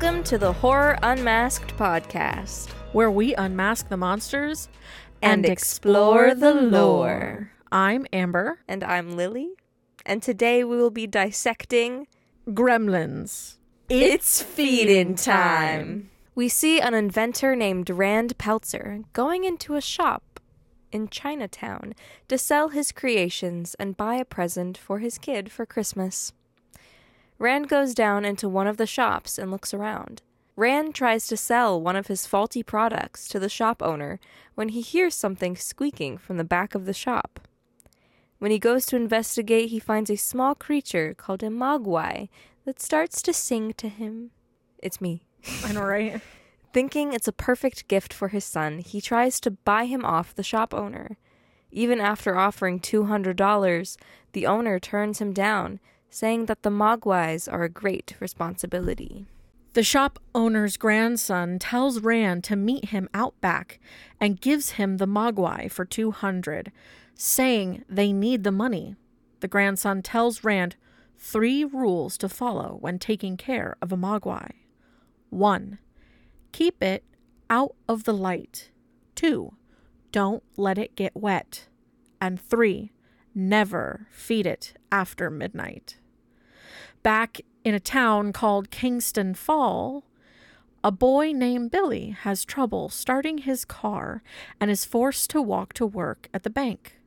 Welcome to the Horror Unmasked podcast where we unmask the monsters and, explore the lore. I'm Amber. And I'm Lily. And today we will be dissecting Gremlins. It's feeding time. We see an inventor named Rand Peltzer going into a shop in Chinatown to sell his creations and buy a present for his kid for Christmas. Rand goes down into one of the shops and looks around. Rand tries to sell one of his faulty products to the shop owner when he hears something squeaking from the back of the shop. When he goes to investigate, he finds a small creature called a mogwai that starts to sing to him. It's me. I know, right? Thinking it's a perfect gift for his son, he tries to buy him off the shop owner. Even after offering $200, the owner turns him down, saying that the mogwais are a great responsibility. The shop owner's grandson tells Rand to meet him out back and gives him the mogwai for 200, saying they need the money. The grandson tells Rand three rules to follow when taking care of a mogwai. 1. Keep it out of the light. 2. Don't let it get wet. And 3. Never feed it after midnight. Back in a town called Kingston Fall, a boy named Billy has trouble starting his car and is forced to walk to work at the bank.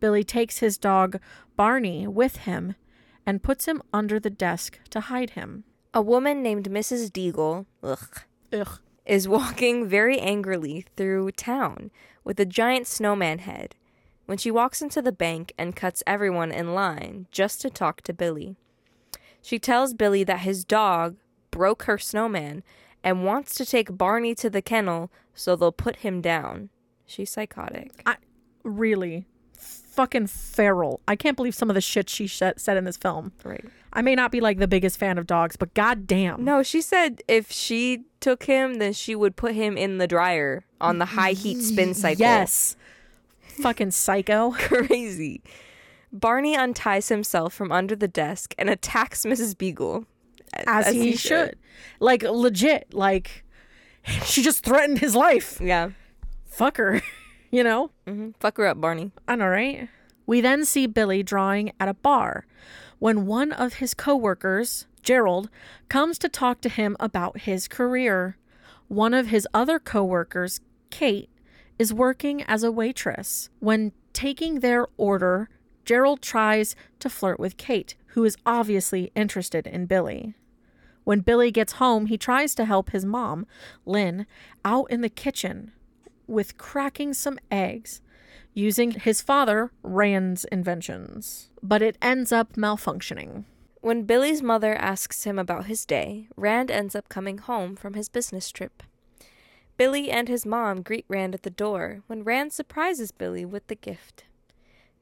Billy takes his dog Barney with him and puts him under the desk to hide him. A woman named Mrs. Deagle ugh, Ugh. is walking very angrily through town with a giant snowman head when she walks into the bank and cuts everyone in line just to talk to Billy. She tells Billy that his dog broke her snowman and wants to take Barney to the kennel so they'll put him down. She's psychotic. I really fucking feral. I can't believe some of the shit she sh- said in this film. Right. I may not be like the biggest fan of dogs, but goddamn. No, she said if she took him, then she would put him in the dryer on the high heat spin cycle. Yes. Fucking psycho. Crazy. Barney unties himself from under the desk and attacks Mrs. Deagle. a- As, he, should. Like legit. Like she just threatened his life. Yeah. Fuck her. You know? hmm Fuck her up, Barney. I know, right? We then see Billy drawing at a bar when one of his coworkers, Gerald, comes to talk to him about his career. One of his other coworkers, Kate, is working as a waitress. When taking their order, Gerald tries to flirt with Kate, who is obviously interested in Billy. When Billy gets home, he tries to help his mom, Lynn, out in the kitchen with cracking some eggs using his father, Rand's inventions. But it ends up malfunctioning. When Billy's mother asks him about his day, Rand ends up coming home from his business trip. Billy and his mom greet Rand at the door when Rand surprises Billy with the gift.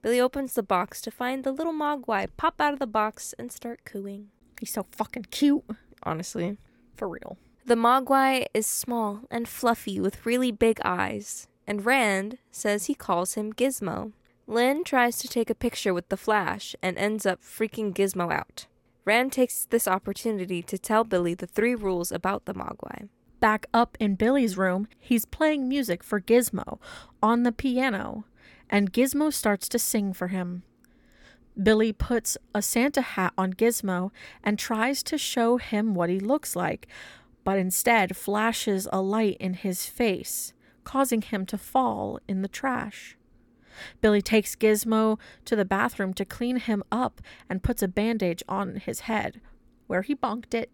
Billy opens the box to find the little mogwai pop out of the box and start cooing. He's so fucking cute. Honestly. For real. The mogwai is small and fluffy with really big eyes, and Rand says he calls him Gizmo. Lynn tries to take a picture with the flash and ends up freaking Gizmo out. Rand takes this opportunity to tell Billy the three rules about the mogwai. Back up in Billy's room, he's playing music for Gizmo on the piano, and Gizmo starts to sing for him. Billy puts a Santa hat on Gizmo and tries to show him what he looks like, but instead flashes a light in his face, causing him to fall in the trash. Billy takes Gizmo to the bathroom to clean him up and puts a bandage on his head, where he bonked it.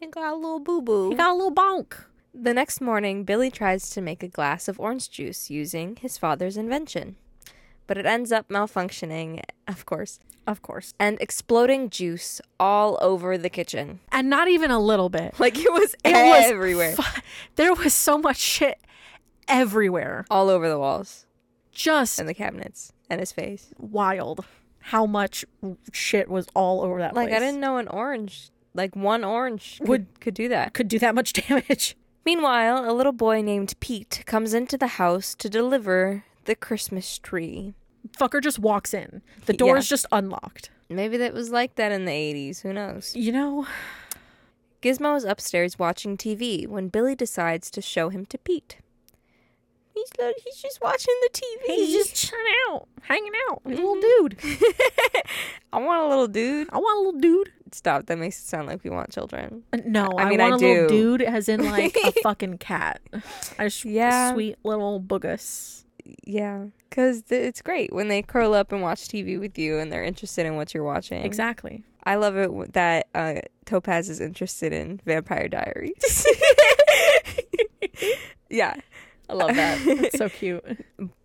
He got a little boo boo. He got a little bonk. The next morning, Billy tries to make a glass of orange juice using his father's invention. But it ends up malfunctioning, of course, Of course. and exploding juice all over the kitchen. And not even a little bit. Like it was It was everywhere. fu- there was so much shit everywhere. all over the walls Just and the cabinets and his face. wild how much shit was all over that Like place. I didn't know an orange, like one orange could, Would- could do that. could do that much damage. Meanwhile, a little boy named Pete comes into the house to deliver the Christmas tree. Fucker just walks in. The door Yeah. is just unlocked. Maybe that was like that in the 80s, who knows? You know, Gizmo is upstairs watching TV when Billy decides to show him to Pete. He's, he's just watching the TV. He's just chilling out, hanging out. He's a little mm-hmm. dude. I want a little dude. I want a little dude. Stop. That makes it sound like we want children. Uh, No, I I, mean, want I a little dude, as in like a fucking cat. A sh- Yeah. sweet little boogus. Yeah, because it's great when they curl up and watch TV with you and they're interested in what you're watching. Exactly. I love it w- that uh, Topaz is interested in Vampire Diaries. yeah, I love that. It's so cute.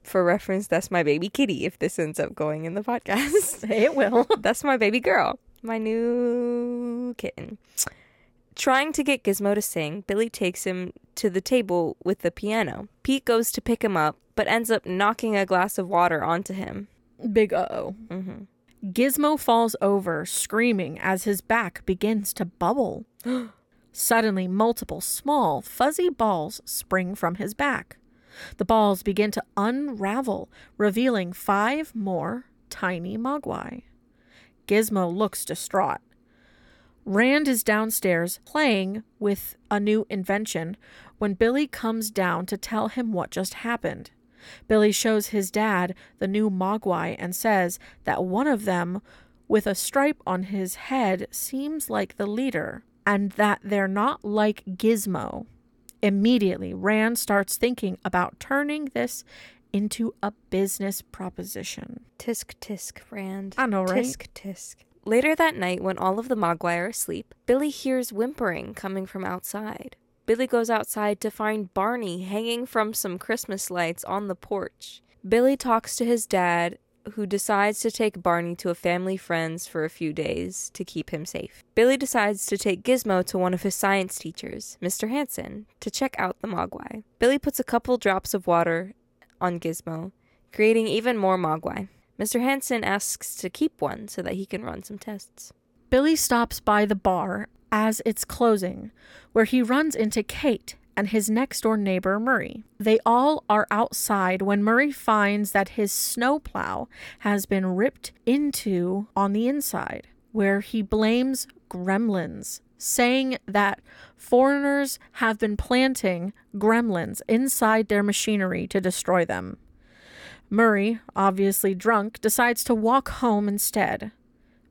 For reference, that's my baby kitty. If this ends up going in the podcast, It will. that's my baby girl, my new kitten. Trying to get Gizmo to sing, Billy takes him to the table with the piano. Pete goes to pick him up, but ends up knocking a glass of water onto him. Big uh oh. hmm Gizmo falls over, screaming as his back begins to bubble. Suddenly, multiple small, fuzzy balls spring from his back. The balls begin to unravel, revealing five more tiny mogwai. Gizmo looks distraught. Rand is downstairs playing with a new invention when Billy comes down to tell him what just happened. Billy shows his dad the new mogwai and says that one of them with a stripe on his head seems like the leader and that they're not like Gizmo. Immediately, Rand starts thinking about turning this into a business proposition. Tisk tisk, Rand. I know, right? Tisk tisk. Later that night, when all of the Mogwai are asleep, Billy hears whimpering coming from outside. Billy goes outside to find Barney hanging from some Christmas lights on the porch. Billy talks to his dad, who decides to take Barney to a family friend's for a few days to keep him safe. Billy decides to take Gizmo to one of his science teachers, Mr. Hanson, to check out the Mogwai. Billy puts a couple drops of water on Gizmo, creating even more Mogwai. Mr. Hanson asks to keep one so that he can run some tests. Billy stops by the bar as it's closing, where he runs into Kate and his next door neighbor, Murray. They all are outside when Murray finds that his snowplow has been ripped into on the inside, where he blames gremlins, saying that foreigners have been planting gremlins inside their machinery to destroy them. Murray, obviously drunk, decides to walk home instead.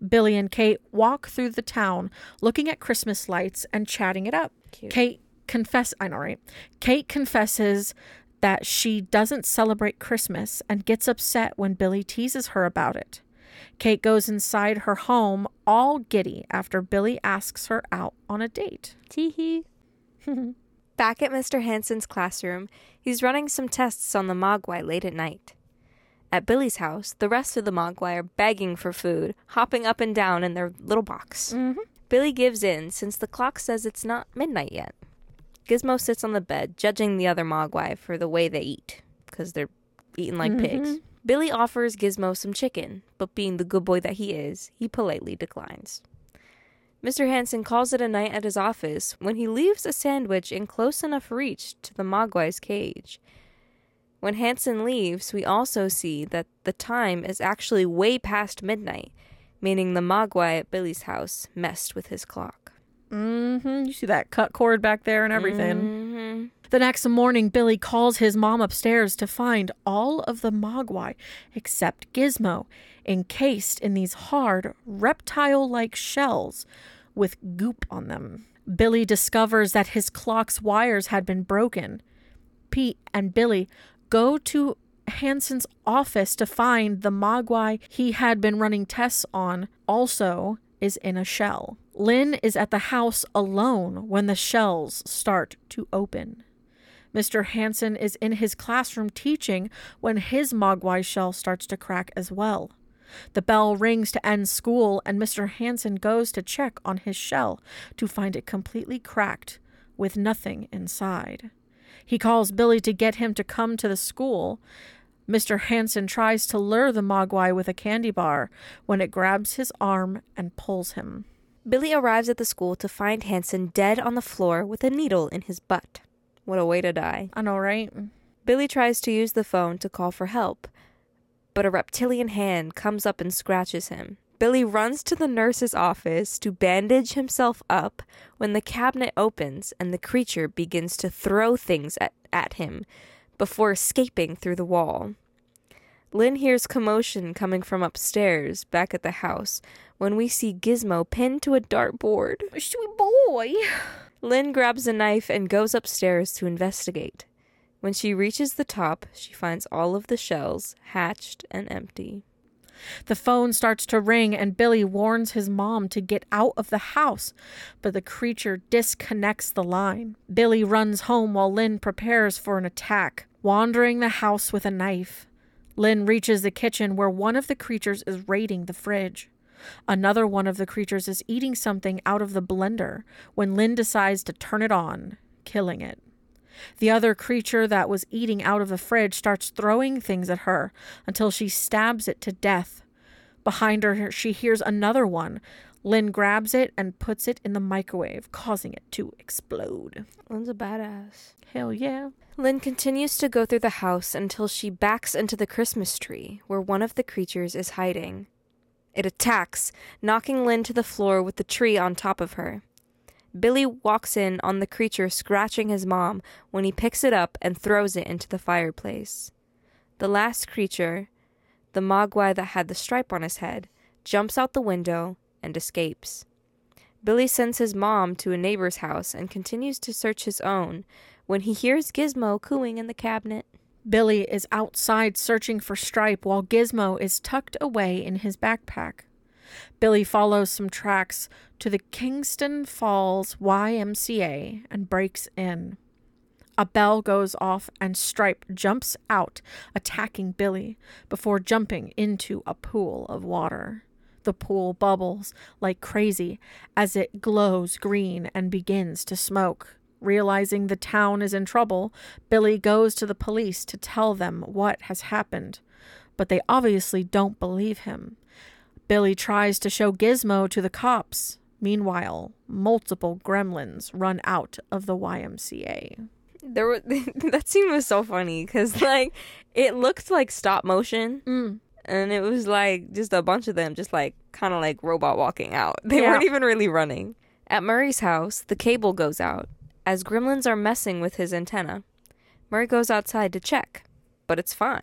Billy and Kate walk through the town looking at Christmas lights and chatting it up. Cute. Kate confess I know right. Kate confesses that she doesn't celebrate Christmas and gets upset when Billy teases her about it. Kate goes inside her home all giddy after Billy asks her out on a date. Teehee. Back at Mr. Hanson's classroom, he's running some tests on the Mogwai late at night. At Billy's house, the rest of the Mogwai are begging for food, hopping up and down in their little box. Mm-hmm. Billy gives in since the clock says it's not midnight yet. Gizmo sits on the bed, judging the other Mogwai for the way they eat, because they're eating like pigs. Billy offers Gizmo some chicken, but being the good boy that he is, he politely declines. Mr. Hanson calls it a night at his office when he leaves a sandwich in close enough reach to the Mogwai's cage. When Hanson leaves, we also see that the time is actually way past midnight, meaning the Mogwai at Billy's house messed with his clock. Mm-hmm. You see that cut cord back there and everything. The next morning, Billy calls his mom upstairs to find all of the Mogwai except Gizmo, encased in these hard, reptile like shells with goop on them. Billy discovers that his clock's wires had been broken. Pete and Billy go to Hanson's office to find the Mogwai he had been running tests on also is in a shell. Lynn is at the house alone when the shells start to open. Mr. Hanson is in his classroom teaching when his Mogwai shell starts to crack as well. The bell rings to end school, and Mr. Hanson goes to check on his shell to find it completely cracked with nothing inside. He calls Billy to get him to come to the school. Mr. Hanson tries to lure the Mogwai with a candy bar when it grabs his arm and pulls him. Billy arrives at the school to find Hanson dead on the floor with a needle in his butt. What a way to die. I know, right? Billy tries to use the phone to call for help, but a reptilian hand comes up and scratches him. Billy runs to the nurse's office to bandage himself up when the cabinet opens and the creature begins to throw things at, at him before escaping through the wall. Lynn hears commotion coming from upstairs back at the house when we see Gizmo pinned to a dartboard. Sweet boy. Lynn grabs a knife and goes upstairs to investigate. When she reaches the top, she finds all of the shells hatched and empty. The phone starts to ring, and Billy warns his mom to get out of the house, but the creature disconnects the line. Billy runs home while Lynn prepares for an attack, wandering the house with a knife. Lynn reaches the kitchen where one of the creatures is raiding the fridge. Another one of the creatures is eating something out of the blender when Lynn decides to turn it on, killing it. The other creature that was eating out of the fridge starts throwing things at her until she stabs it to death. Behind her, she hears another one. Lynn grabs it and puts it in the microwave, causing it to explode. Lynn's a badass. Hell yeah. Lynn continues to go through the house until she backs into the Christmas tree where one of the creatures is hiding. It attacks, knocking Lynn to the floor with the tree on top of her. Billy walks in on the creature scratching his mom when he picks it up and throws it into the fireplace. The last creature, the mogwai that had the stripe on his head, jumps out the window and escapes. Billy sends his mom to a neighbor's house and continues to search his own when he hears Gizmo cooing in the cabinet. Billy is outside searching for Stripe while Gizmo is tucked away in his backpack. Billy follows some tracks to the Kingston Falls YMCA and breaks in. A bell goes off and Stripe jumps out, attacking Billy before jumping into a pool of water. The pool bubbles like crazy as it glows green and begins to smoke. Realizing the town is in trouble, Billy goes to the police to tell them what has happened, but they obviously don't believe him. Billy tries to show Gizmo to the cops. Meanwhile, multiple gremlins run out of the YMCA. There were that scene was so funny because like it looked like stop motion, Mm. and it was like just a bunch of them, just like kind of like robot walking out. They Yeah. weren't even really running. At Murray's house, the cable goes out as gremlins are messing with his antenna. Murray goes outside to check, but it's fine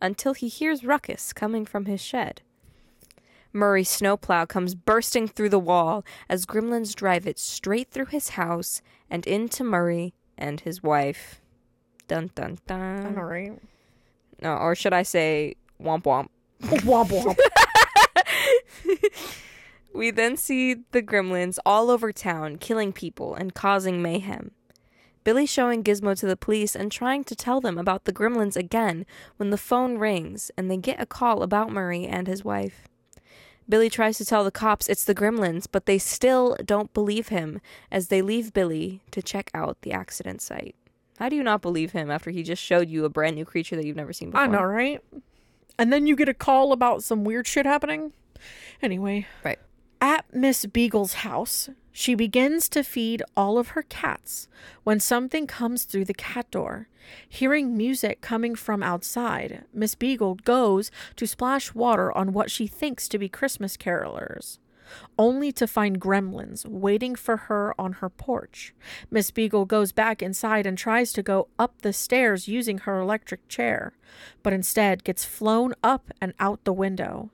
until he hears ruckus coming from his shed. Murray's snowplow comes bursting through the wall as gremlins drive it straight through his house and into Murray and his wife. Dun dun dun. All right. No, or should I say womp womp. womp womp. We then see the gremlins all over town, killing people and causing mayhem. Billy showing Gizmo to the police and trying to tell them about the gremlins again when the phone rings and they get a call about Murray and his wife. Billy tries to tell the cops it's the gremlins, but they still don't believe him as they leave Billy to check out the accident site. How do you not believe him after he just showed you a brand new creature that you've never seen before? I know, right? And then you get a call about some weird shit happening. Anyway. Right. At Miss Deagle's house, she begins to feed all of her cats when something comes through the cat door. Hearing music coming from outside, Miss Deagle goes to splash water on what she thinks to be Christmas carolers, only to find gremlins waiting for her on her porch. Miss Deagle goes back inside and tries to go up the stairs using her electric chair, but instead gets flown up and out the window.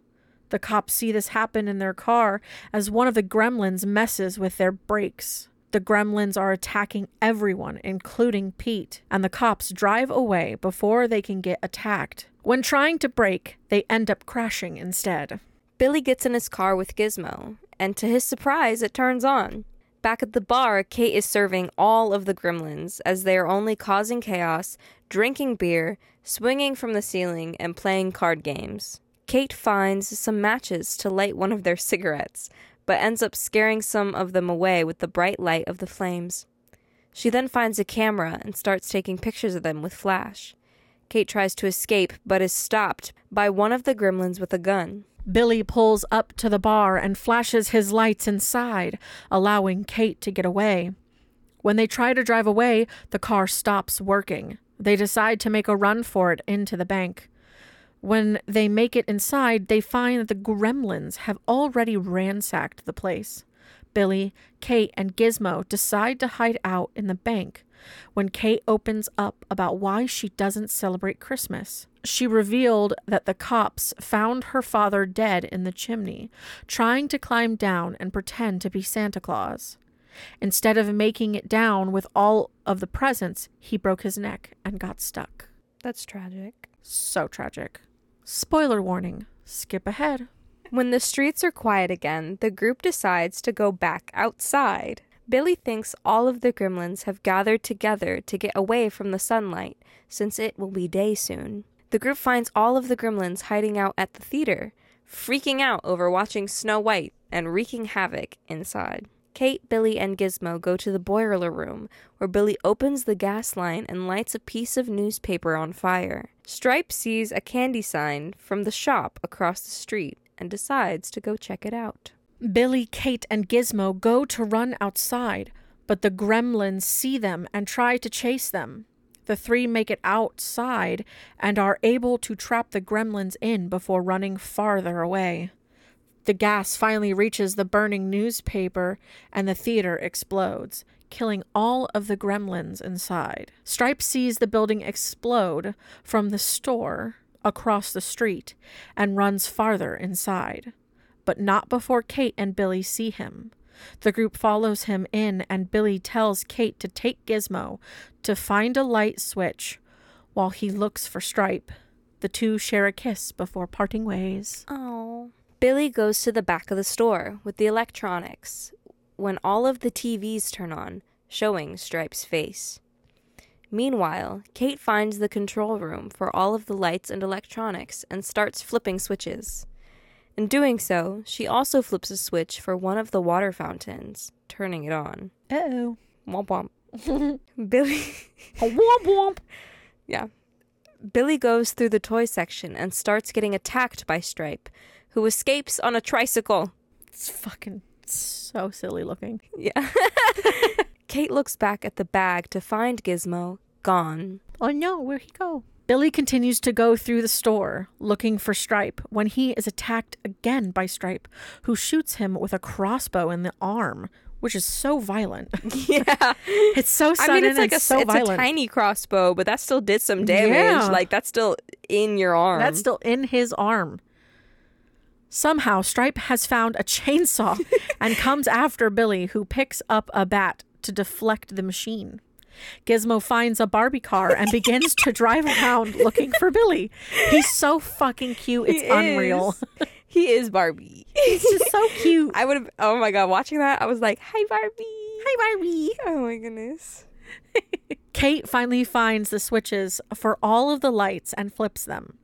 The cops see this happen in their car as one of the gremlins messes with their brakes. The gremlins are attacking everyone, including Pete, and the cops drive away before they can get attacked. When trying to brake, they end up crashing instead. Billy gets in his car with Gizmo, and to his surprise, it turns on. Back at the bar, Kate is serving all of the gremlins as they are only causing chaos, drinking beer, swinging from the ceiling, and playing card games. Kate finds some matches to light one of their cigarettes, but ends up scaring some of them away with the bright light of the flames. She then finds a camera and starts taking pictures of them with flash. Kate tries to escape, but is stopped by one of the gremlins with a gun. Billy pulls up to the bar and flashes his lights inside, allowing Kate to get away. When they try to drive away, the car stops working. They decide to make a run for it into the bank. When they make it inside, they find that the gremlins have already ransacked the place. Billy, Kate, and Gizmo decide to hide out in the bank when Kate opens up about why she doesn't celebrate Christmas. She revealed that the cops found her father dead in the chimney, trying to climb down and pretend to be Santa Claus. Instead of making it down with all of the presents, he broke his neck and got stuck. That's tragic. So tragic. Spoiler warning skip ahead. When the streets are quiet again, the group decides to go back outside. Billy thinks all of the gremlins have gathered together to get away from the sunlight, since it will be day soon. The group finds all of the gremlins hiding out at the theater, freaking out over watching Snow White and wreaking havoc inside. Kate, Billy, and Gizmo go to the boiler room, where Billy opens the gas line and lights a piece of newspaper on fire. Stripe sees a candy sign from the shop across the street and decides to go check it out. Billy, Kate, and Gizmo go to run outside, but the gremlins see them and try to chase them. The three make it outside and are able to trap the gremlins in before running farther away. The gas finally reaches the burning newspaper and the theater explodes, killing all of the gremlins inside. Stripe sees the building explode from the store across the street and runs farther inside, but not before Kate and Billy see him. The group follows him in, and Billy tells Kate to take Gizmo to find a light switch while he looks for Stripe. The two share a kiss before parting ways. Oh. Billy goes to the back of the store with the electronics when all of the TVs turn on, showing Stripe's face. Meanwhile, Kate finds the control room for all of the lights and electronics and starts flipping switches. In doing so, she also flips a switch for one of the water fountains, turning it on. Uh oh. Womp womp. Billy. womp womp. Yeah. Billy goes through the toy section and starts getting attacked by Stripe, who escapes on a tricycle. It's fucking so silly looking. Yeah. Kate looks back at the bag to find Gizmo gone. Oh no, where'd he go? Billy continues to go through the store looking for Stripe when he is attacked again by Stripe, who shoots him with a crossbow in the arm, which is so violent. Yeah. It's so sudden I mean, it's like a, so it's violent. a tiny crossbow, but that still did some damage. Yeah. Like, that's still in your arm. That's still in his arm. Somehow, Stripe has found a chainsaw and comes after Billy, who picks up a bat to deflect the machine. Gizmo finds a Barbie car and begins to drive around looking for Billy. He's so fucking cute. It's He unreal. He is Barbie. He's just so cute. I would have, oh my God, watching that, I was like, hi, Barbie. Hi, Barbie. Oh my goodness. Kate finally finds the switches for all of the lights and flips them,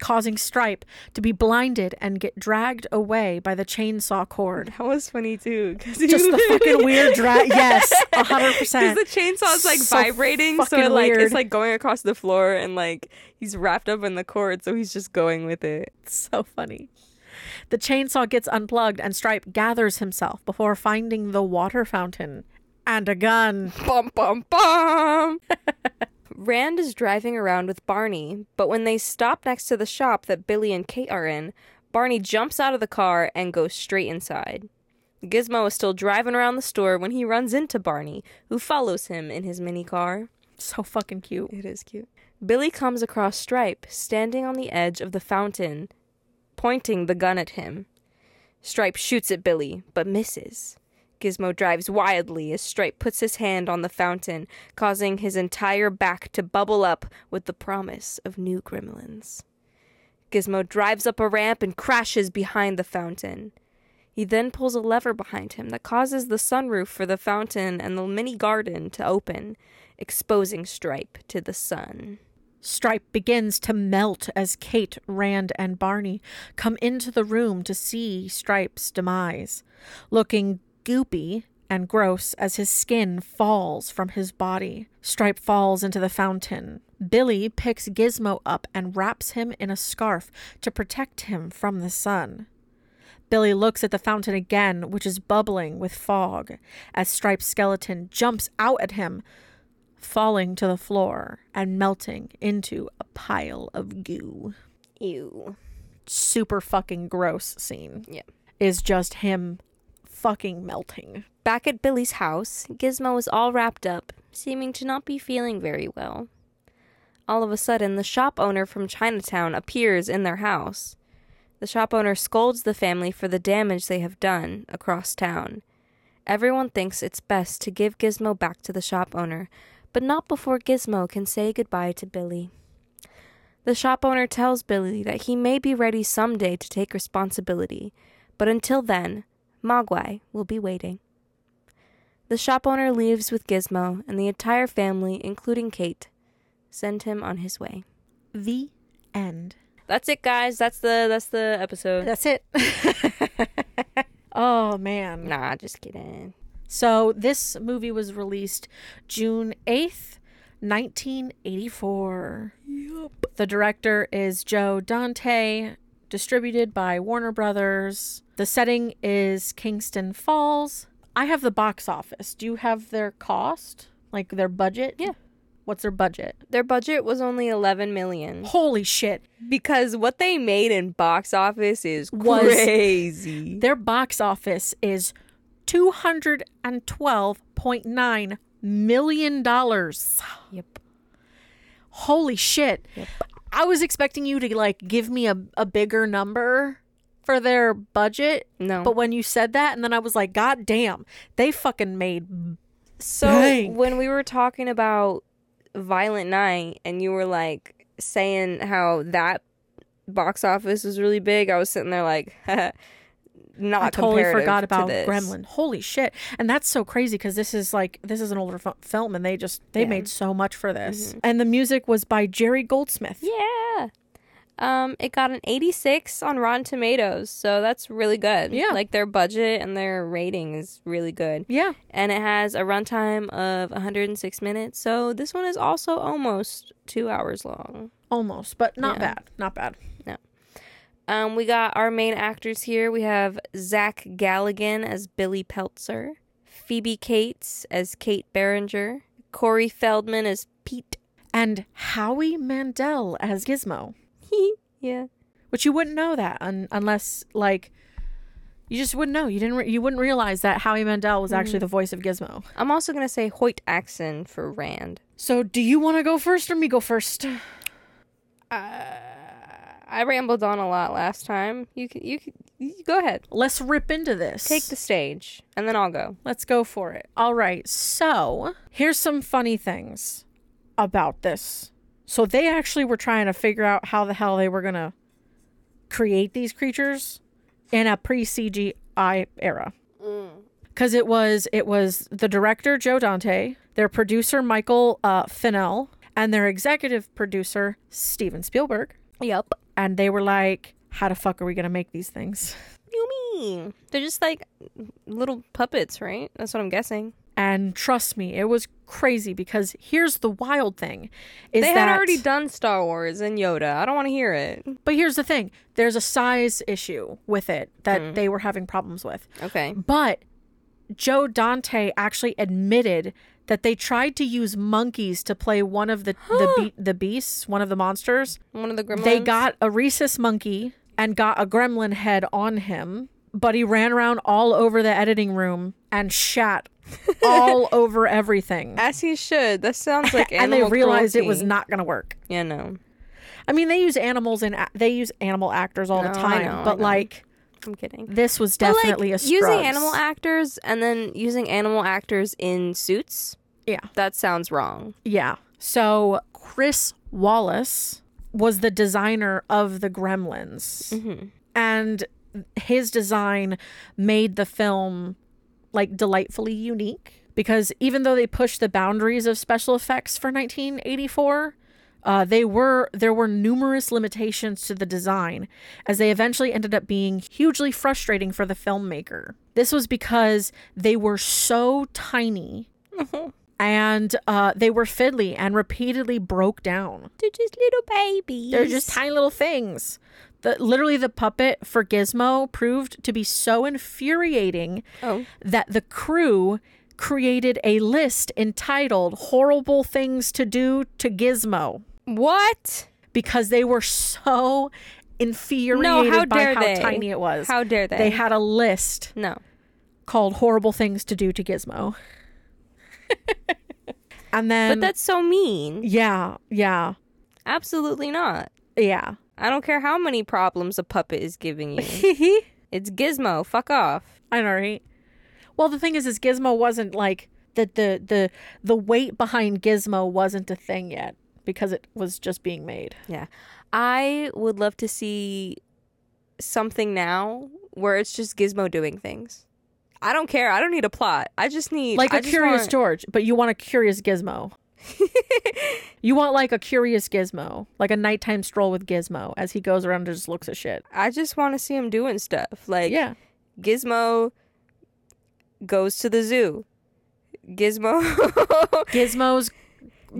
causing Stripe to be blinded and get dragged away by the chainsaw cord. That was funny too. Just the fucking weird drag. Yes, hundred Because the chainsaw is like So vibrating, so it, like weird. it's like going across the floor, and like he's wrapped up in the cord, so he's just going with it. So funny. The chainsaw gets unplugged and Stripe gathers himself before finding the water fountain and a gun. Bum bum bum. Rand is driving around with Barney, but when they stop next to the shop that Billy and Kate are in, Barney jumps out of the car and goes straight inside. Gizmo is still driving around the store when he runs into Barney, who follows him in his mini car. So fucking cute. It is cute. Billy comes across Stripe standing on the edge of the fountain, pointing the gun at him. Stripe shoots at Billy, but misses. Gizmo drives wildly as Stripe puts his hand on the fountain, causing his entire back to bubble up with the promise of new gremlins. Gizmo drives up a ramp and crashes behind the fountain. He then pulls a lever behind him that causes the sunroof for the fountain and the mini garden to open, exposing Stripe to the sun. Stripe begins to melt as Kate, Rand, and Barney come into the room to see Stripe's demise, looking goopy and gross as his skin falls from his body. Stripe falls into the fountain. Billy picks Gizmo up and wraps him in a scarf to protect him from the sun. Billy looks at the fountain again, which is bubbling with fog, as Stripe's skeleton jumps out at him, falling to the floor and melting into a pile of goo. Ew. super fucking gross scene. Yeah. Is just him fucking melting. Back at Billy's house, Gizmo is all wrapped up, seeming to not be feeling very well. All of a sudden, the shop owner from Chinatown appears in their house. The shop owner scolds the family for the damage they have done across town. Everyone thinks it's best to give Gizmo back to the shop owner, but not before Gizmo can say goodbye to Billy. The shop owner tells Billy that he may be ready someday to take responsibility, but until then, Mogwai will be waiting. The shop owner leaves with Gizmo, and the entire family, including Kate, send him on his way. The end. That's it, guys. That's the that's the episode. That's it. oh man. Nah, just kidding. So this movie was released June 8th, 1984. Yep. The director is Joe Dante, distributed by Warner Brothers. The setting is Kingston Falls. I have the box office. Do you have their cost? Like their budget? Yeah. What's their budget? Their budget was only 11 million Holy shit. because what they made in box office is Was- crazy. Their box office is $212.9 million. Yep. Holy shit. I was expecting you to like give me a, a bigger number for their budget, No. but when you said that, and then I was like, God damn, they fucking made. So Dang. when we were talking about Violent Night and you were like saying how that box office was really big, I was sitting there like not I totally forgot about this. Gremlin. Holy shit. And that's so crazy because this is like, this is an older f- film and they just, they Yeah. Mm-hmm. made so much for this. And the music was by Jerry Goldsmith. Yeah. Um, it got an 86 on Rotten Tomatoes, so that's really good. Yeah. Like their budget and their rating is really good. Yeah. And it has a runtime of 106 minutes, so this one is also almost two hours long. Almost, but not Yeah. bad. Not bad. Um, we got our main actors here. We have Zach Galligan as Billy Peltzer, Phoebe Cates as Kate Beringer, Corey Feldman as Pete. And Howie Mandel as Gizmo. yeah. which you wouldn't know that un- unless like you just wouldn't know. You didn't. Re- you wouldn't realize that Howie Mandel was actually mm-hmm. the voice of Gizmo. I'm also gonna say Hoyt Axton for Rand. So, do you want to go first or me go first? Uh, I rambled on a lot last time. You can, you can, you go ahead. Let's rip into this. Take the stage, and then I'll go. Let's go for it. All right. So, here's some funny things about this. So, they actually were trying to figure out how the hell they were going to create these creatures in a pre-CGI era. Cuz it was it was the director Joe Dante, their producer Michael uh Finnell, and their executive producer Steven Spielberg. Yep. And they were like, "How the fuck are we going to make these things?" You mean they're just like little puppets, right? That's what I'm guessing. And trust me, it was crazy because here's the wild thing is they that had already done Star Wars and Yoda. I don't want to hear it. But here's the thing. There's a size issue with it that mm-hmm. they were having problems with. Okay. But Joe Dante actually admitted that they tried to use monkeys to play one of the the, be- the beasts, one of the monsters. One of the gremlins. They got a rhesus monkey and got a gremlin head on him, but he ran around all over the editing room and shat all over everything. as he should. That sounds like and they realized it was not going to work. Yeah, no. I mean, they use animals and they use animal actors all the No, I time, know, but like I'm kidding. this was But, like, definitely a using animal actors and then using animal actors in suits. Yeah. That sounds wrong. Yeah. So Chris Walas was the designer of the Gremlins, Mm-hmm. and his design made the film like delightfully unique because even though they pushed the boundaries of special effects for 1984 uh, they were there were numerous limitations to the design as they eventually ended up being hugely frustrating for the filmmaker this was because they were so tiny and uh, they were fiddly and repeatedly broke down They're just little babies. they're just tiny little things. The, literally, the puppet for Gizmo proved to be so infuriating Oh. that the crew created a list entitled Horrible Things to Do to Gizmo. What? because they were so infuriated no, how by how they? tiny it was. How dare they? They had a list no. called horrible things to do to Gizmo. and then But that's so mean. yeah, yeah. Absolutely not. Yeah. I don't care how many problems a puppet is giving you. it's Gizmo. Fuck off. I know, right? Well, the thing is, is Gizmo wasn't like the the the the weight behind Gizmo wasn't a thing yet because it was just being made. Yeah. I would love to see something now where it's just Gizmo doing things. I don't care. I don't need a plot. I just need Like a a Curious George, but you want a Curious Gizmo. you want like a Curious Gizmo, like a nighttime stroll with Gizmo as he goes around and just looks at shit. I just want to see him doing stuff. Like Yeah. Gizmo goes to the zoo. Gizmo Gizmo's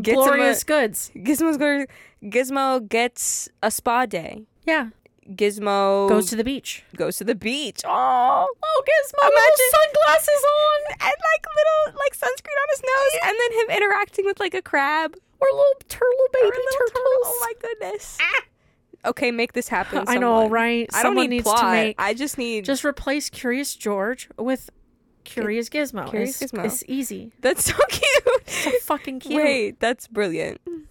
Gets glorious a- goods. Gizmo's going Gizmo gets a spa day. Yeah. Gizmo Goes to the beach. goes to the beach. Oh, Oh, Gizmo, Imagine- sunglasses on. and like little like sunscreen on his nose, and then him interacting with like a crab Or little turtle baby or little turtles. turtle. Oh my goodness. Ah. Okay, make this happen. I know, someone. right? I don't Someone need needs plot. to make I just need just replace Curious George with Curious Gizmo. Curious it's, Gizmo. It's easy. That's so cute. So fucking cute. Wait, that's brilliant. Mm.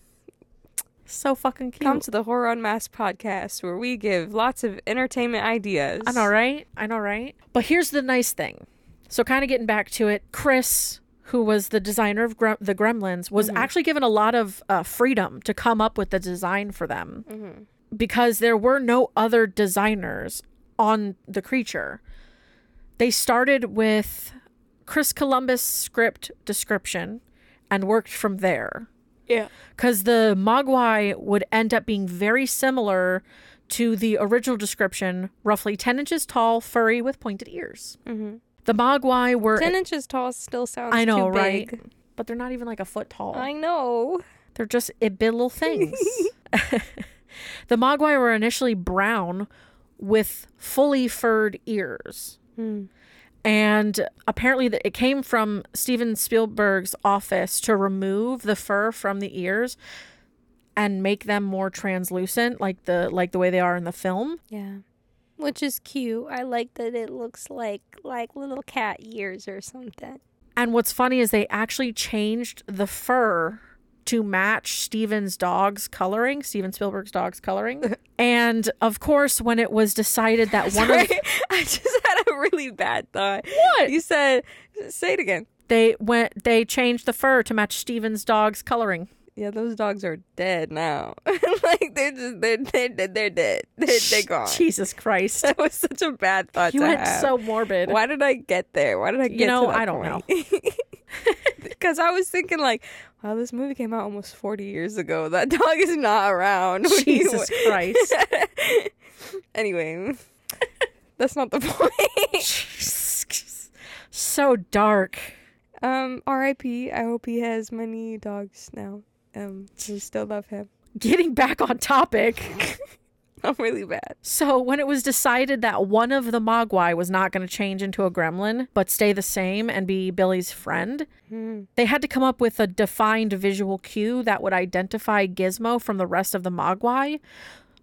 So fucking cute. Come to the Horror Unmasked podcast where we give lots of entertainment ideas. I know, right? I know, right? But here's the nice thing. So, kind of getting back to it, Chris, who was the designer of Grem- the Gremlins, was actually given a lot of uh, freedom to come up with the design for them because there were no other designers on the creature. They started with Chris Columbus script description and worked from there Yeah. because the Mogwai would end up being very similar to the original description, roughly 10 inches tall, furry with pointed ears. Mm-hmm. The Mogwai were, Ten inches tall still sounds. I know, right? big. But they're not even like a foot tall. I know. They're just it little things. the Mogwai were initially brown with fully furred ears. Hmm. And apparently, the, it came from Steven Spielberg's office to remove the fur from the ears and make them more translucent, like the like the way they are in the film. Yeah. Which is cute. I like that it looks like like little cat ears or something. And what's funny is they actually changed the fur to match Steven's dog's coloring, Steven Spielberg's dog's coloring. and of course, when it was decided that one of Sorry, I just had a really bad thought. What? You said say it again. they went they changed the fur to match Steven's dog's coloring. Yeah, those dogs are dead now. like they're just they're they're, they're, dead. They're, they're gone. Jesus Christ. That was such a bad thought You went have. so morbid. Why did I get there? Why did I get you know, I don't know. Because I was thinking like, wow, this movie came out almost 40 years ago. That dog is not around. Jesus Christ. anyway, that's not the point. so dark. Um, R.I.P. I hope he has many dogs now. Um, we still love him. Getting back on topic. I'm really bad. So, when it was decided that one of the Mogwai was not going to change into a gremlin, but stay the same and be Billy's friend, they had to come up with a defined visual cue that would identify Gizmo from the rest of the Mogwai.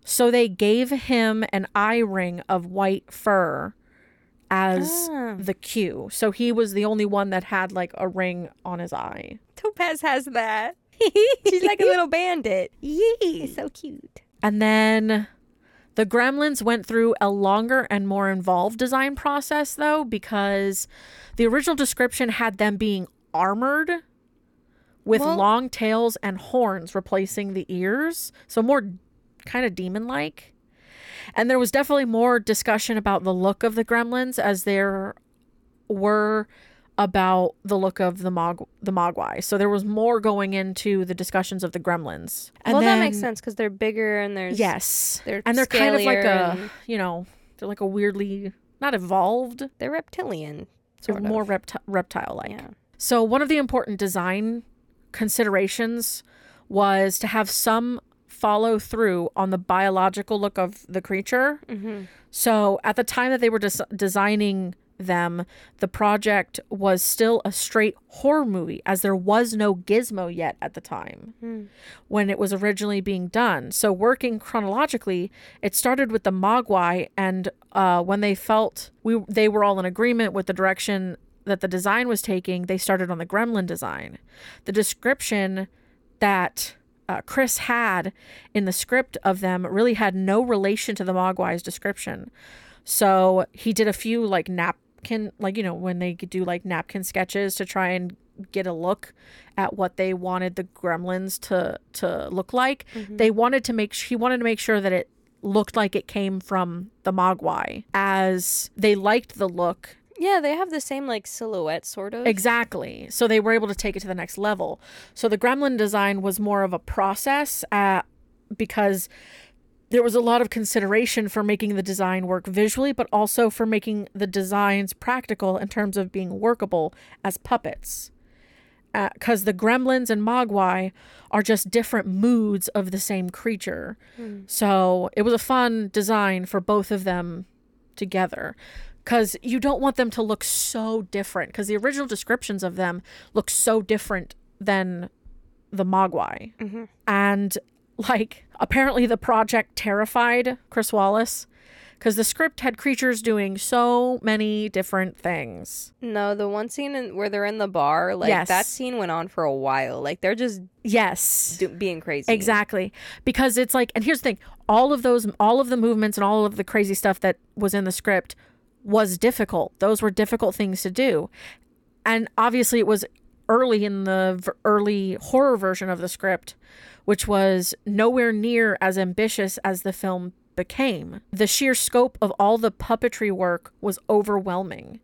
So, they gave him an eye ring of white fur as Ah. the cue. So, he was the only one that had like a ring on his eye. Topaz has that. She's like a little bandit. Yee. So cute. And then the Gremlins went through a longer and more involved design process, though, because the original description had them being armored with Well- long tails and horns replacing the ears. So more kind of demon like. And there was definitely more discussion about the look of the Gremlins as there were about the look of the Mog the Mogwai. So there was more going into the discussions of the Gremlins. And well, that makes sense because they're bigger and there's Yes. they're and they're kind of like a, you know, they're like a weirdly not evolved, they're reptilian. they're Sort more of. repti- reptile like. Yeah. So one of the important design considerations was to have some follow through on the biological look of the creature. Mm-hmm. So at the time that they were des- designing them, the project was still a straight horror movie, as there was no gizmo yet at the time when it was originally being done. So, working chronologically, it started with the Mogwai, and uh, when they felt we they were all in agreement with the direction that the design was taking, they started on the Gremlin design. The description that uh, Chris had in the script of them really had no relation to the Mogwai's description. So he did a few like napkin, like, you know, when they do like napkin sketches to try and get a look at what they wanted the gremlins to to look like. They wanted to make he wanted to make sure that it looked like it came from the Mogwai as they liked the look Yeah, they have the same like silhouette sort of. Exactly. So they were able to take it to the next level. So the gremlin design was more of a process uh, because there was a lot of consideration for making the design work visually, but also for making the designs practical in terms of being workable as puppets. Uh, because the gremlins and mogwai are just different moods of the same creature. Hmm. So it was a fun design for both of them together because you don't want them to look so different because the original descriptions of them look so different than the mogwai mm-hmm. and like apparently the project terrified Chris Walas because the script had creatures doing so many different things No, the one scene in, where they're in the bar, like Yes. that scene went on for a while. Like they're just yes do- being crazy. Exactly. Because it's like and here's the thing, all of those all of the movements and all of the crazy stuff that was in the script was difficult. Those were difficult things to do. And obviously it was early in the v- early horror version of the script, which was nowhere near as ambitious as the film became. The sheer scope of all the puppetry work was overwhelming.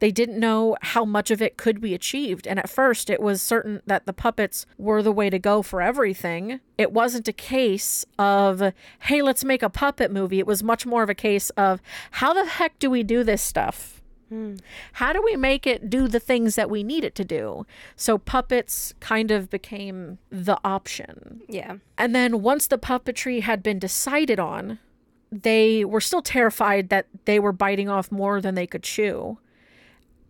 They didn't know how much of it could be achieved, and at first it was certain that the puppets were the way to go for everything. It wasn't a case of, hey, let's make a puppet movie. It was much more of a case of, how the heck do we do this stuff? Hmm. How do we make it do the things that we need it to do? So puppets kind of became the option. Yeah. And then once the puppetry had been decided on, they were still terrified that they were biting off more than they could chew.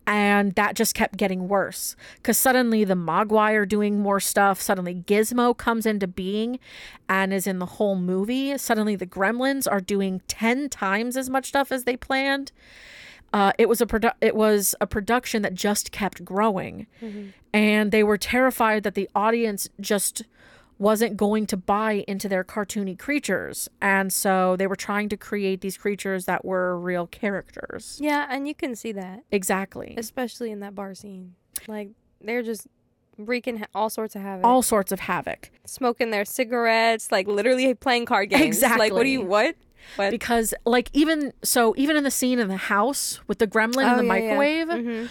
And that just kept getting worse because suddenly the Mogwai are doing more stuff. Suddenly Gizmo comes into being and is in the whole movie. Suddenly the Gremlins are doing 10 times as much stuff as they planned. Uh, it was a produ- it was a production that just kept growing, and they were terrified that the audience just wasn't going to buy into their cartoony creatures, and so they were trying to create these creatures that were real characters. Yeah, and you can see that, Exactly, especially in that bar scene. Like they're just wreaking ha- all sorts of havoc, all sorts of havoc smoking their cigarettes, like literally playing card games. Exactly. Like what do you what? What? because, like, even so, even in the scene in the house with the gremlin in the Oh, yeah, yeah. microwave, Mhm.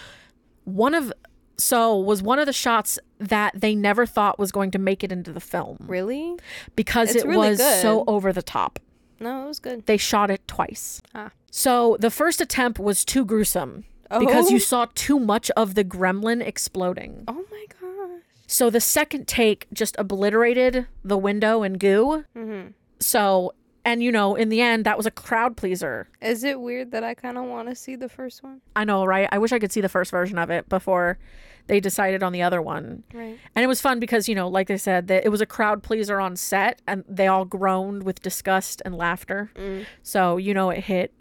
one of so was one of the shots that they never thought was going to make it into the film Really? because It's it really was so over the top. No, it was good. They shot it twice. Ah. So the first attempt was too gruesome because you Oh. saw too much of the gremlin exploding. Oh my gosh. So the second take just obliterated the window and goo. hmm So, and you know, in the end, that was a crowd pleaser. Is it weird that I kind of want to see the first one? I know, right? I wish I could see the first version of it before they decided on the other one. Right. And it was fun because, you know, like they said, that it was a crowd pleaser on set and they all groaned with disgust and laughter. Mm. So, you know, it hit.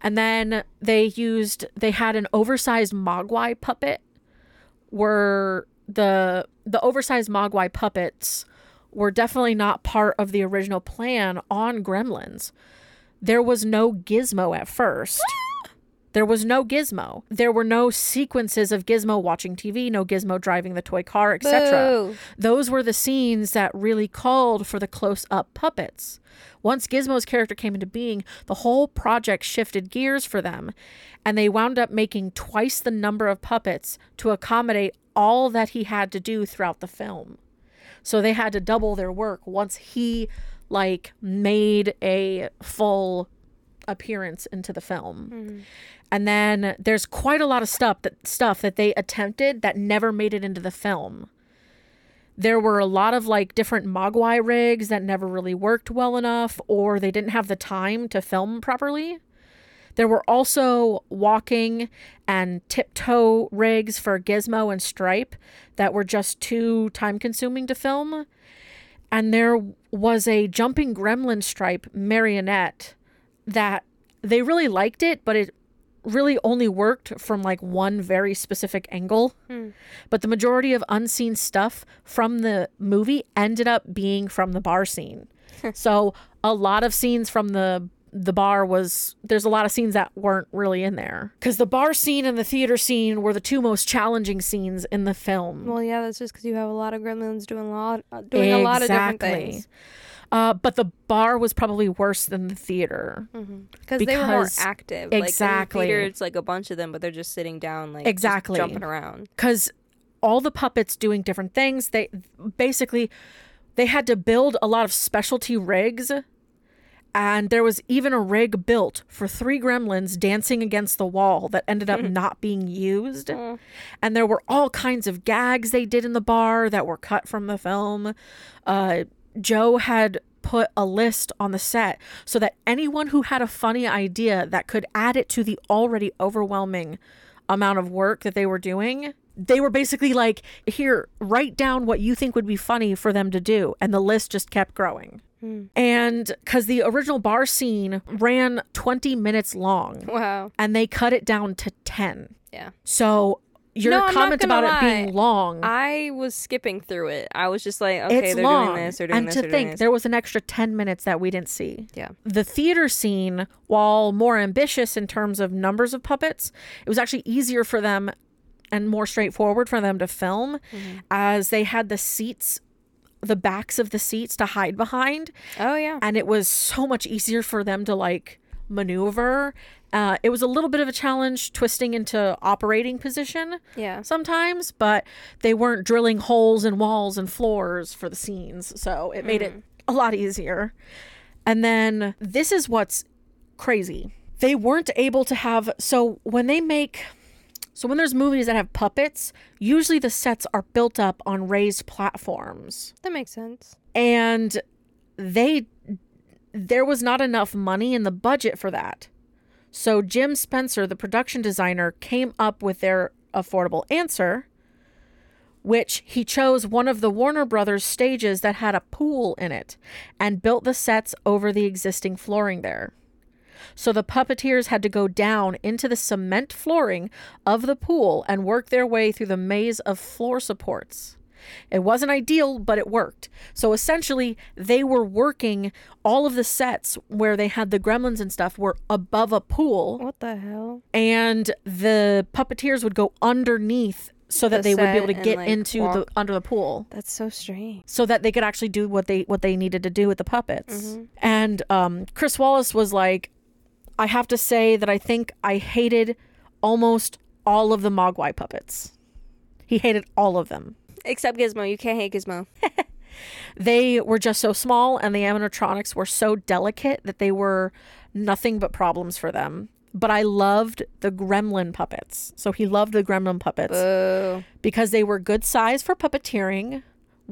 And then they used, they had an oversized Mogwai puppet where the, the oversized Mogwai puppets were definitely not part of the original plan on Gremlins. There was no gizmo at first. There was no gizmo. There were no sequences of Gizmo watching TV, no Gizmo driving the toy car, etc. Those were the scenes that really called for the close up puppets. Once Gizmo's character came into being, the whole project shifted gears for them, and they wound up making twice the number of puppets to accommodate all that he had to do throughout the film. So they had to double their work once he like made a full appearance into the film. Mm-hmm. And then there's quite a lot of stuff that stuff that they attempted that never made it into the film. There were a lot of like different Mogwai rigs that never really worked well enough or they didn't have the time to film properly. There were also walking and tiptoe rigs for Gizmo and Stripe that were just too time consuming to film. And there was a jumping gremlin stripe marionette that they really liked it, but it really only worked from like one very specific angle. Hmm. But the majority of unseen stuff from the movie ended up being from the bar scene. so a lot of scenes from the the bar was there's a lot of scenes that weren't really in there because the bar scene and the theater scene were the two most challenging scenes in the film Well, yeah, that's just because you have a lot of gremlins doing a lot, uh, doing a lot of different things. uh, but the bar was probably worse than the theater Because they were more active. exactly. Like in the theater, it's like a bunch of them, but they're just sitting down, like Exactly. jumping around. because all the puppets doing different things they basically they had to build a lot of specialty rigs and there was even a rig built for three gremlins dancing against the wall that ended up not being used. And there were all kinds of gags they did in the bar that were cut from the film. Uh, joe had put a list on the set so that anyone who had a funny idea that could add it to the already overwhelming amount of work that they were doing they were basically like here write down what you think would be funny for them to do. And the list just kept growing and because the original bar scene ran 20 minutes long Wow. and they cut it down to 10 Yeah. so your No, comment about it being long I was skipping through it. I was just like, okay, it's they're long doing this, they're doing and this, to they're think there was an extra 10 minutes that we didn't see Yeah. the theater scene, while more ambitious in terms of numbers of puppets, it was actually easier for them and more straightforward for them to film Mm-hmm. as they had the seats, the backs of the seats to hide behind. Oh yeah. And it was so much easier for them to like maneuver. Uh, it was a little bit of a challenge twisting into operating position Yeah. sometimes, but they weren't drilling holes in walls and floors for the scenes. So it made it a lot easier. And then this is what's crazy. They weren't able to have so when they make so when there's movies that have puppets, usually the sets are built up on raised platforms. That makes sense. And they there was not enough money in the budget for that. So Jim Spencer, the production designer, came up with their affordable answer, which he chose one of the Warner Brothers stages that had a pool in it and built the sets over the existing flooring there. So the puppeteers had to go down into the cement flooring of the pool and work their way through the maze of floor supports. It wasn't ideal, but it worked. So essentially, they were working all of the sets where they had the gremlins and stuff were above a pool, What the hell? and the puppeteers would go underneath so that The they would be able to get like, into the under the pool That's so strange. so that they could actually do what they what they needed to do with the puppets. Mm-hmm. And um, Chris Walas was like, I have to say that I think I hated almost all of the Mogwai puppets. He hated all of them. Except Gizmo. You can't hate Gizmo. They were just so small, and the animatronics were so delicate that they were nothing but problems for them. But I loved the gremlin puppets. So he loved the gremlin puppets Boo. because they were good size for puppeteering,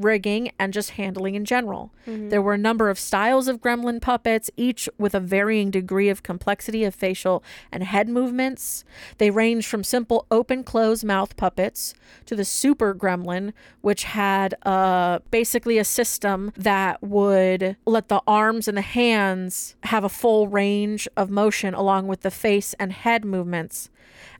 rigging, and just handling in general. There were a number of styles of gremlin puppets, each with a varying degree of complexity of facial and head movements. They ranged from simple open close mouth puppets to the super gremlin, which had uh, basically a system that would let the arms and the hands have a full range of motion along with the face and head movements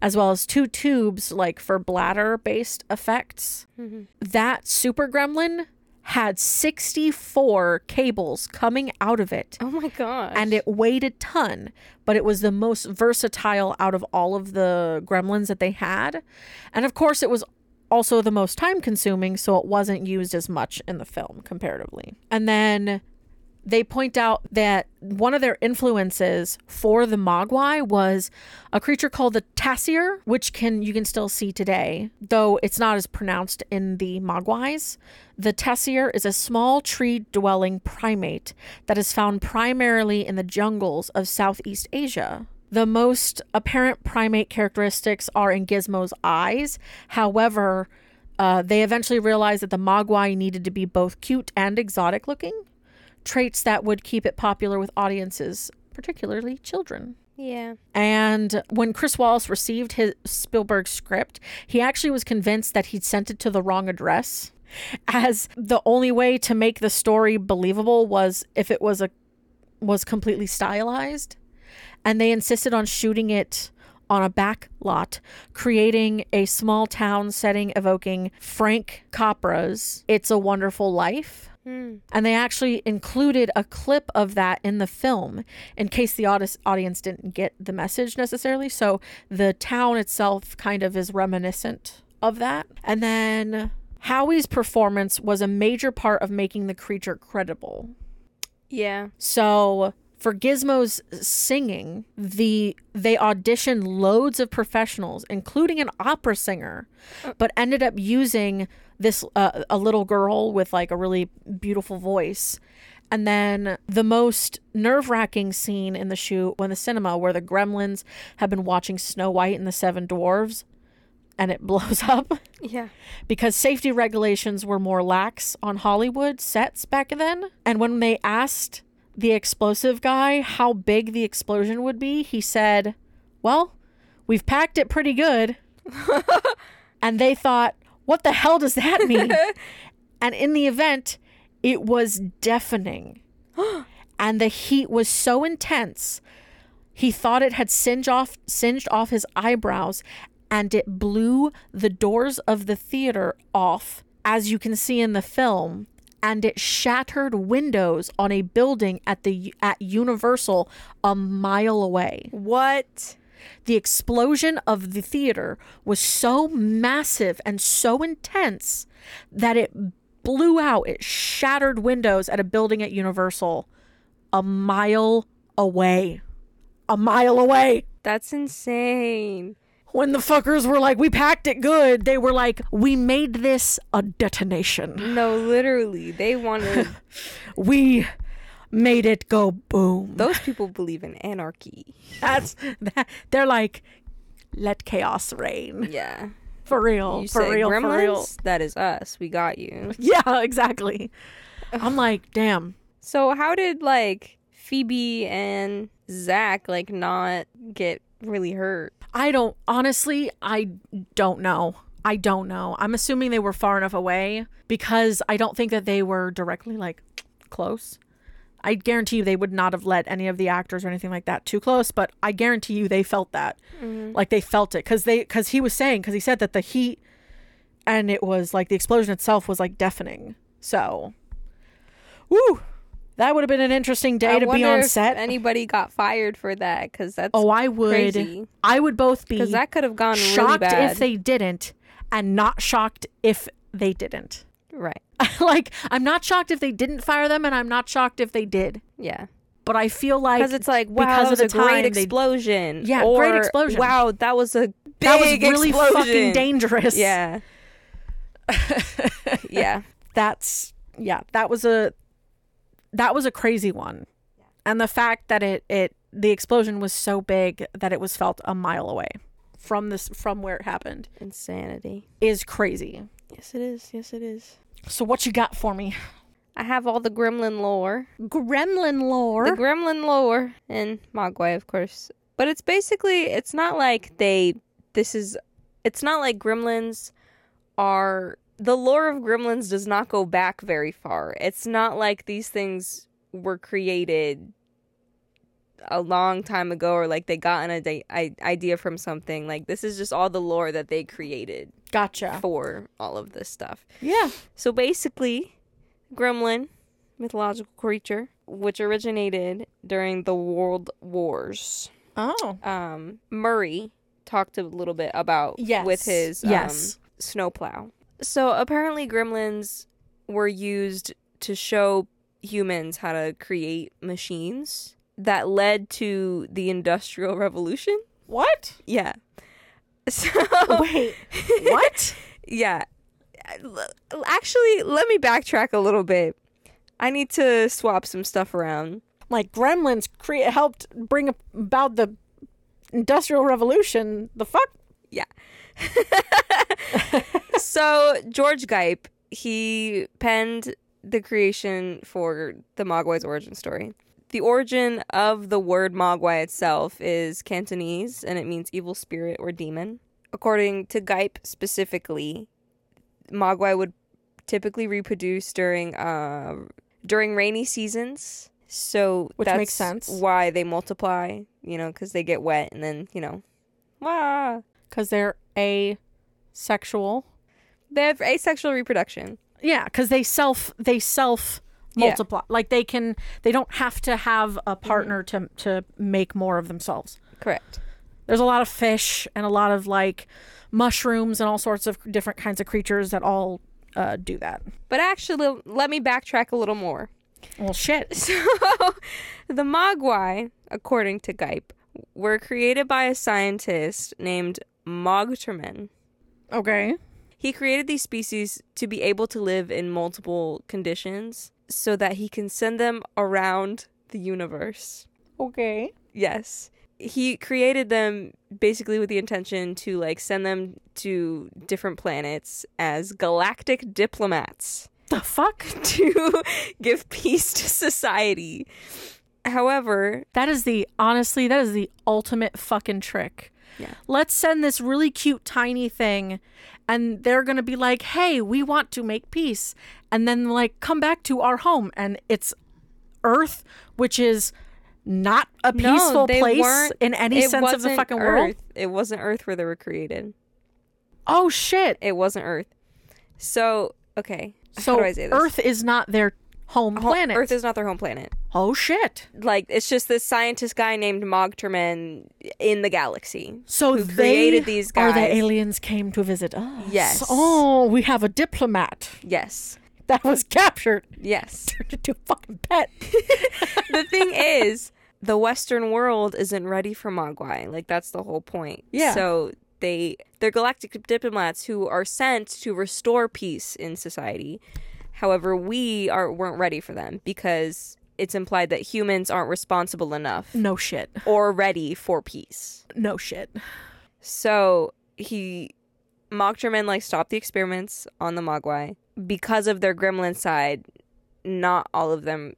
as well as two tubes like for bladder based effects. Mm-hmm. That super gremlin had 64 cables coming out of it Oh my gosh. and it weighed a ton, but it was the most versatile out of all of the gremlins that they had. And of course, it was also the most time consuming, so it wasn't used as much in the film comparatively. And then they point out that one of their influences for the Mogwai was a creature called the tarsier, which can you can still see today, though it's not as pronounced in the Mogwais. The tarsier is a small tree-dwelling primate that is found primarily in the jungles of Southeast Asia. The most apparent primate characteristics are in Gizmo's eyes. However, uh, they eventually realized that the Mogwai needed to be both cute and exotic looking traits that would keep it popular with audiences, particularly children. Yeah. And when Chris Walas received his Spielberg script, he actually was convinced that he'd sent it to the wrong address, as the only way to make the story believable was if it was a was completely stylized. And they insisted on shooting it on a back lot, creating a small town setting evoking Frank Capra's It's a Wonderful Life. Hmm. And they actually included a clip of that in the film in case the audi- audience didn't get the message necessarily. So the town itself kind of is reminiscent of that. And then Howie's performance was a major part of making the creature credible. Yeah. So for Gizmo's singing, the they auditioned loads of professionals, including an opera singer, but ended up using this uh, a little girl with like a really beautiful voice. And then the most nerve wracking scene in the shoot when the cinema where the gremlins have been watching Snow White and the Seven Dwarves and it blows up Yeah. because safety regulations were more lax on Hollywood sets back then. And when they asked the explosive guy how big the explosion would be, he said, Well, we've packed it pretty good. and they thought, What the hell does that mean? and in the event, it was deafening. and the heat was so intense. He thought it had singed off singed off his eyebrows and it blew the doors of the theater off as you can see in the film and it shattered windows on a building at the at Universal a mile away. What? The explosion of the theater was so massive and so intense that it blew out, it shattered windows at a building at Universal a mile away. A mile away. That's insane. When the fuckers were like, we packed it good, they were like, we made this a detonation. No, literally. They wanted We made it go boom. those people believe in anarchy. That's that, they're like, let chaos reign. Yeah. For real. You for say real. gremlins? For real. That is us. We got you. Yeah, exactly. I'm like, damn. So how did like Phoebe and Zach like not get really hurt? I don't honestly, I don't know. I don't know. I'm assuming they were far enough away because I don't think that they were directly like close. I guarantee you they would not have let any of the actors or anything like that too close, but I guarantee you they felt that. Mm-hmm. Like they felt it cuz they cuz he was saying cuz he said that the heat and it was like the explosion itself was like deafening. So woo, that would have been an interesting day I to be on if set. Anybody got fired for that? Because that's oh, I would crazy. I would both be Because that could have gone really shocked bad. if they didn't and not shocked if they didn't. right. like I'm not shocked if they didn't fire them and I'm not shocked if they did. Yeah. But I feel like Because it's like wow, because of a the time great they- explosion. Yeah, or, great explosion. Wow, that was a big that was really explosion. fucking dangerous. Yeah. yeah. That's yeah, that was a that was a crazy one. And the fact that it it the explosion was so big that it was felt a mile away from this from where it happened Insanity. is crazy. Yes, it is. Yes, it is. So what you got for me? I have all the gremlin lore. Gremlin lore. The gremlin lore and Mogwai, of course. But it's basically it's not like they this is it's not like gremlins are the lore of gremlins does not go back very far. It's not like these things were created a long time ago or like they got an ide- idea from something. Like this is just all the lore that they created gotcha. for all of this stuff. Yeah. So basically, gremlin, mythological creature, which originated during the World Wars. Oh. Um, Murray talked a little bit about Yes. with his um, Yes. snowplow. So apparently, gremlins were used to show humans how to create machines that led to the Industrial Revolution. What? Yeah. So Wait. what? yeah. Actually, let me backtrack a little bit. I need to swap some stuff around. Like gremlins cre- helped bring about the industrial revolution. The fuck? Yeah. so, George Gipe, he penned the creation for the Mogwai's origin story. the origin of the word Mogwai itself is Cantonese and it means evil spirit or demon. According to Gipe specifically, Mogwai would typically reproduce during uh during rainy seasons. So Which that's makes sense. Why they multiply, you know, because they get wet and then you know, wah. Because they're asexual. They have asexual reproduction. Yeah, because they self they self Yeah. multiply. Like they can they don't have to have a partner to to make more of themselves. Correct. There's a lot of fish and a lot of like mushrooms and all sorts of different kinds of creatures that all uh, do that. But actually, let me backtrack a little more. Well, shit. So, the Mogwai, according to Gipe, were created by a scientist named Mogturmen. Okay. He created these species to be able to live in multiple conditions so that he can send them around the universe. Okay. Yes. He created them basically with the intention to like send them to different planets as galactic diplomats The fuck? to give peace to society. However, That is the honestly, that is the ultimate fucking trick. Yeah. Let's send this really cute tiny thing and they're going to be like, "Hey, we want to make peace." And then like come back to our home and it's Earth, which is not a peaceful they place in any sense of the fucking Earth. world. It wasn't Earth where they were created. Oh shit. It wasn't Earth. So, okay. So How do I say this? Earth is not their home planet. Earth is not their home planet. oh shit. Like it's just this scientist guy named Mogturmen in the galaxy. So who they created these are the aliens came to visit us. Yes. Oh, we have a diplomat Yes. that was captured Yes. turned into a fucking pet. the thing is, the Western world isn't ready for Mogwai. Like that's the whole point. Yeah. So they they're galactic diplomats who are sent to restore peace in society. However, we are weren't ready for them because it's implied that humans aren't responsible enough No shit. or ready for peace. No shit. So he Mogturmen like stopped the experiments on the Mogwai because of their gremlin side. Not all of them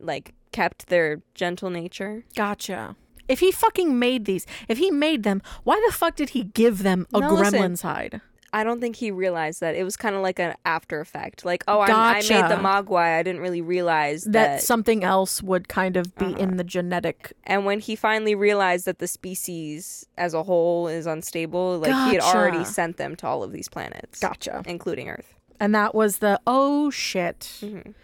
like kept their gentle nature. Gotcha. If he fucking made these, if he made them, why the fuck did he give them a No, gremlin listen. side? I don't think he realized that it was kind of like an after effect. Like, oh, I, I made the Gotcha. Mogwai. I didn't really realize That, that. something else would kind of be Uh-huh. in the genetic. and when he finally realized that the species as a whole is unstable, like he had already sent them to all of these planets, Gotcha. including Earth. And that was the oh shit. Mhm.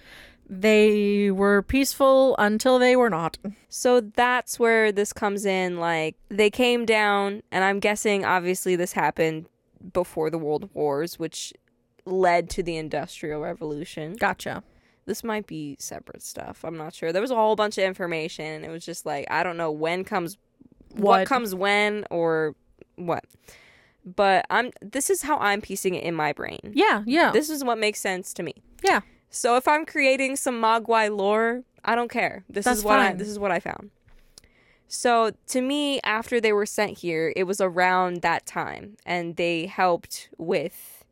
They were peaceful until they were not. So that's where this comes in. Like, they came down, and I'm guessing obviously this happened before the World Wars, which led to the Industrial Revolution. Gotcha. This might be separate stuff. I'm not sure. There was a whole bunch of information, and it was just like, I don't know when comes what, What? comes when or what. But I'm this is how I'm piecing it in my brain. Yeah, yeah. This is what makes sense to me. yeah. So if I'm creating some Mogwai lore, I don't care. This That's is what I this is what I found. So to me, after they were sent here, it was around that time, and they helped with,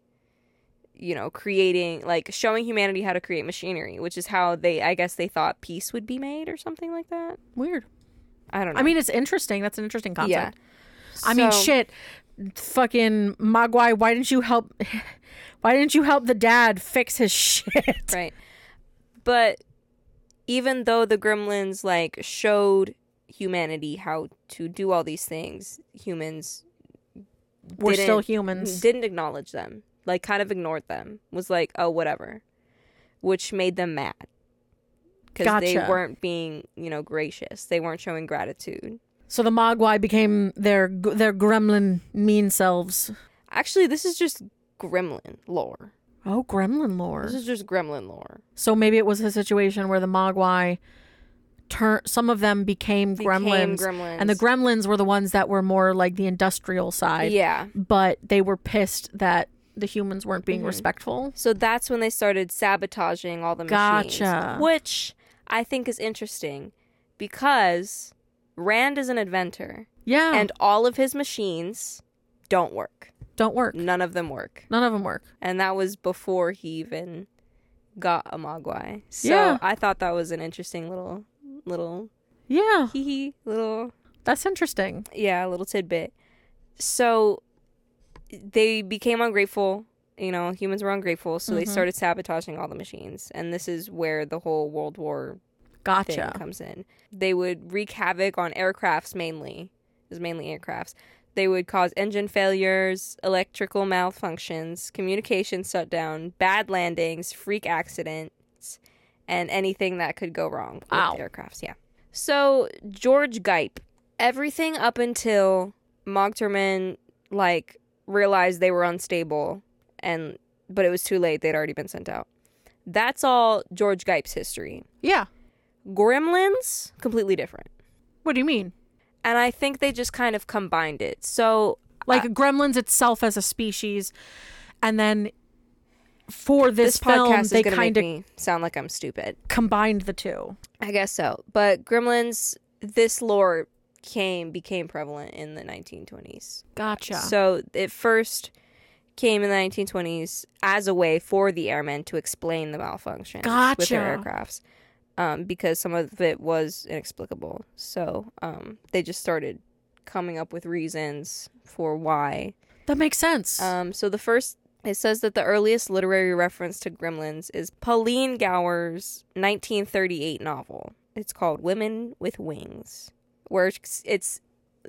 you know, creating like showing humanity how to create machinery, which is how they, I guess, they thought peace would be made or something like that. Weird. I don't know. I mean, it's interesting. That's an interesting concept. yeah. I mean, shit. Fucking Mogwai, why didn't you help? Why didn't you help the dad fix his shit? Right. But even though the gremlins like showed humanity how to do all these things, humans We're still humans. didn't acknowledge them. Like kind of ignored them. Was like, "Oh, whatever." Which made them mad. Cuz they weren't being, you know, gracious. They weren't showing gratitude. So the Mogwai became their their gremlin mean selves. Actually, this is just gremlin lore. Oh, gremlin lore. This is just gremlin lore. So maybe it was a situation where the Mogwai turn some of them became, Became gremlins, gremlins. and the gremlins were the ones that were more like the industrial side. Yeah. But they were pissed that the humans weren't being Mhm. respectful. So that's when they started sabotaging all the machines. Gotcha. Which I think is interesting because Rand is an inventor Yeah. and all of his machines don't work. don't work. None of them work. None of them work. And that was before he even got a Mogwai. So Yeah. I thought that was an interesting little little Yeah, hee hee little that's interesting. yeah, a little tidbit. So they became ungrateful. You know, humans were ungrateful, so they Mhm. started sabotaging all the machines, and this is where the whole World War Gotcha. comes in. They would wreak havoc on aircrafts mainly. It was mainly aircrafts. They would cause engine failures, electrical malfunctions, communication shutdown, bad landings, freak accidents, and anything that could go wrong with aircrafts. Yeah. So George Gipe, everything up until Mogturmen like realized they were unstable, and but it was too late. They'd already been sent out. That's all George Gipe's history. Yeah. Gremlins, completely different. What do you mean? And I think they just kind of combined it. So, Like uh, gremlins itself as a species, and then for this, this, film podcast they is going to make kind of sound like I'm stupid. combined the two. I guess so. But Gremlins, this lore came became prevalent in the 1920s. Gotcha. So it first came in the 1920s as a way for the airmen to explain the malfunction with their aircrafts, um, because some of it was inexplicable. So um, they just started coming up with reasons for why. that makes sense. Um, so the first. It says that the earliest literary reference to gremlins is Pauline Gower's 1938 novel. It's called Women with Wings, where it's, it's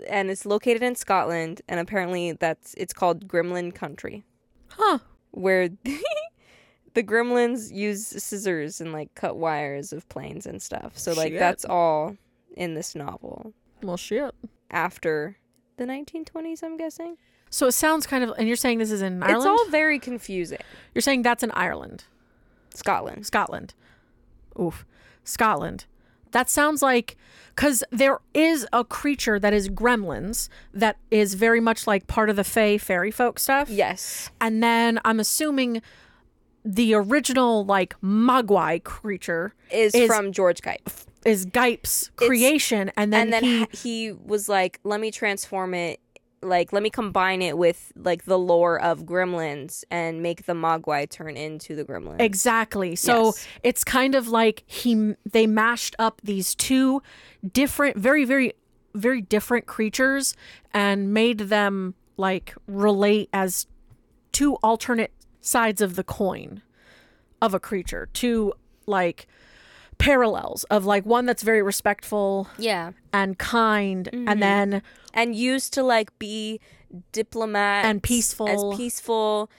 and it's located in Scotland, and apparently that's it's called Gremlin Country, huh. where the gremlins use scissors and like cut wires of planes and stuff. So like Shit. that's all in this novel Well, shit. after the 1920s, I'm guessing. So it sounds kind of, and you're saying this is in Ireland. It's all very confusing. you're saying that's in Ireland, Scotland. Scotland. Oof, Scotland. That sounds like because there is a creature that is gremlins that is very much like part of the Fey fairy folk stuff. Yes. And then I'm assuming the original like Mogwai creature Is, Is- from George Gipe. is Gipe's creation, and then, and then he he, he was like, let me transform it, like, let me combine it with, like, the lore of gremlins and make the Mogwai turn into the gremlins. Exactly. So Yes. it's kind of like he they mashed up these two different very very very different creatures and made them like relate as two alternate sides of the coin of a creature. Two like parallels of like one that's very respectful yeah. and kind Mm-hmm. and then And used to, like, be diplomat And peaceful. As peaceful.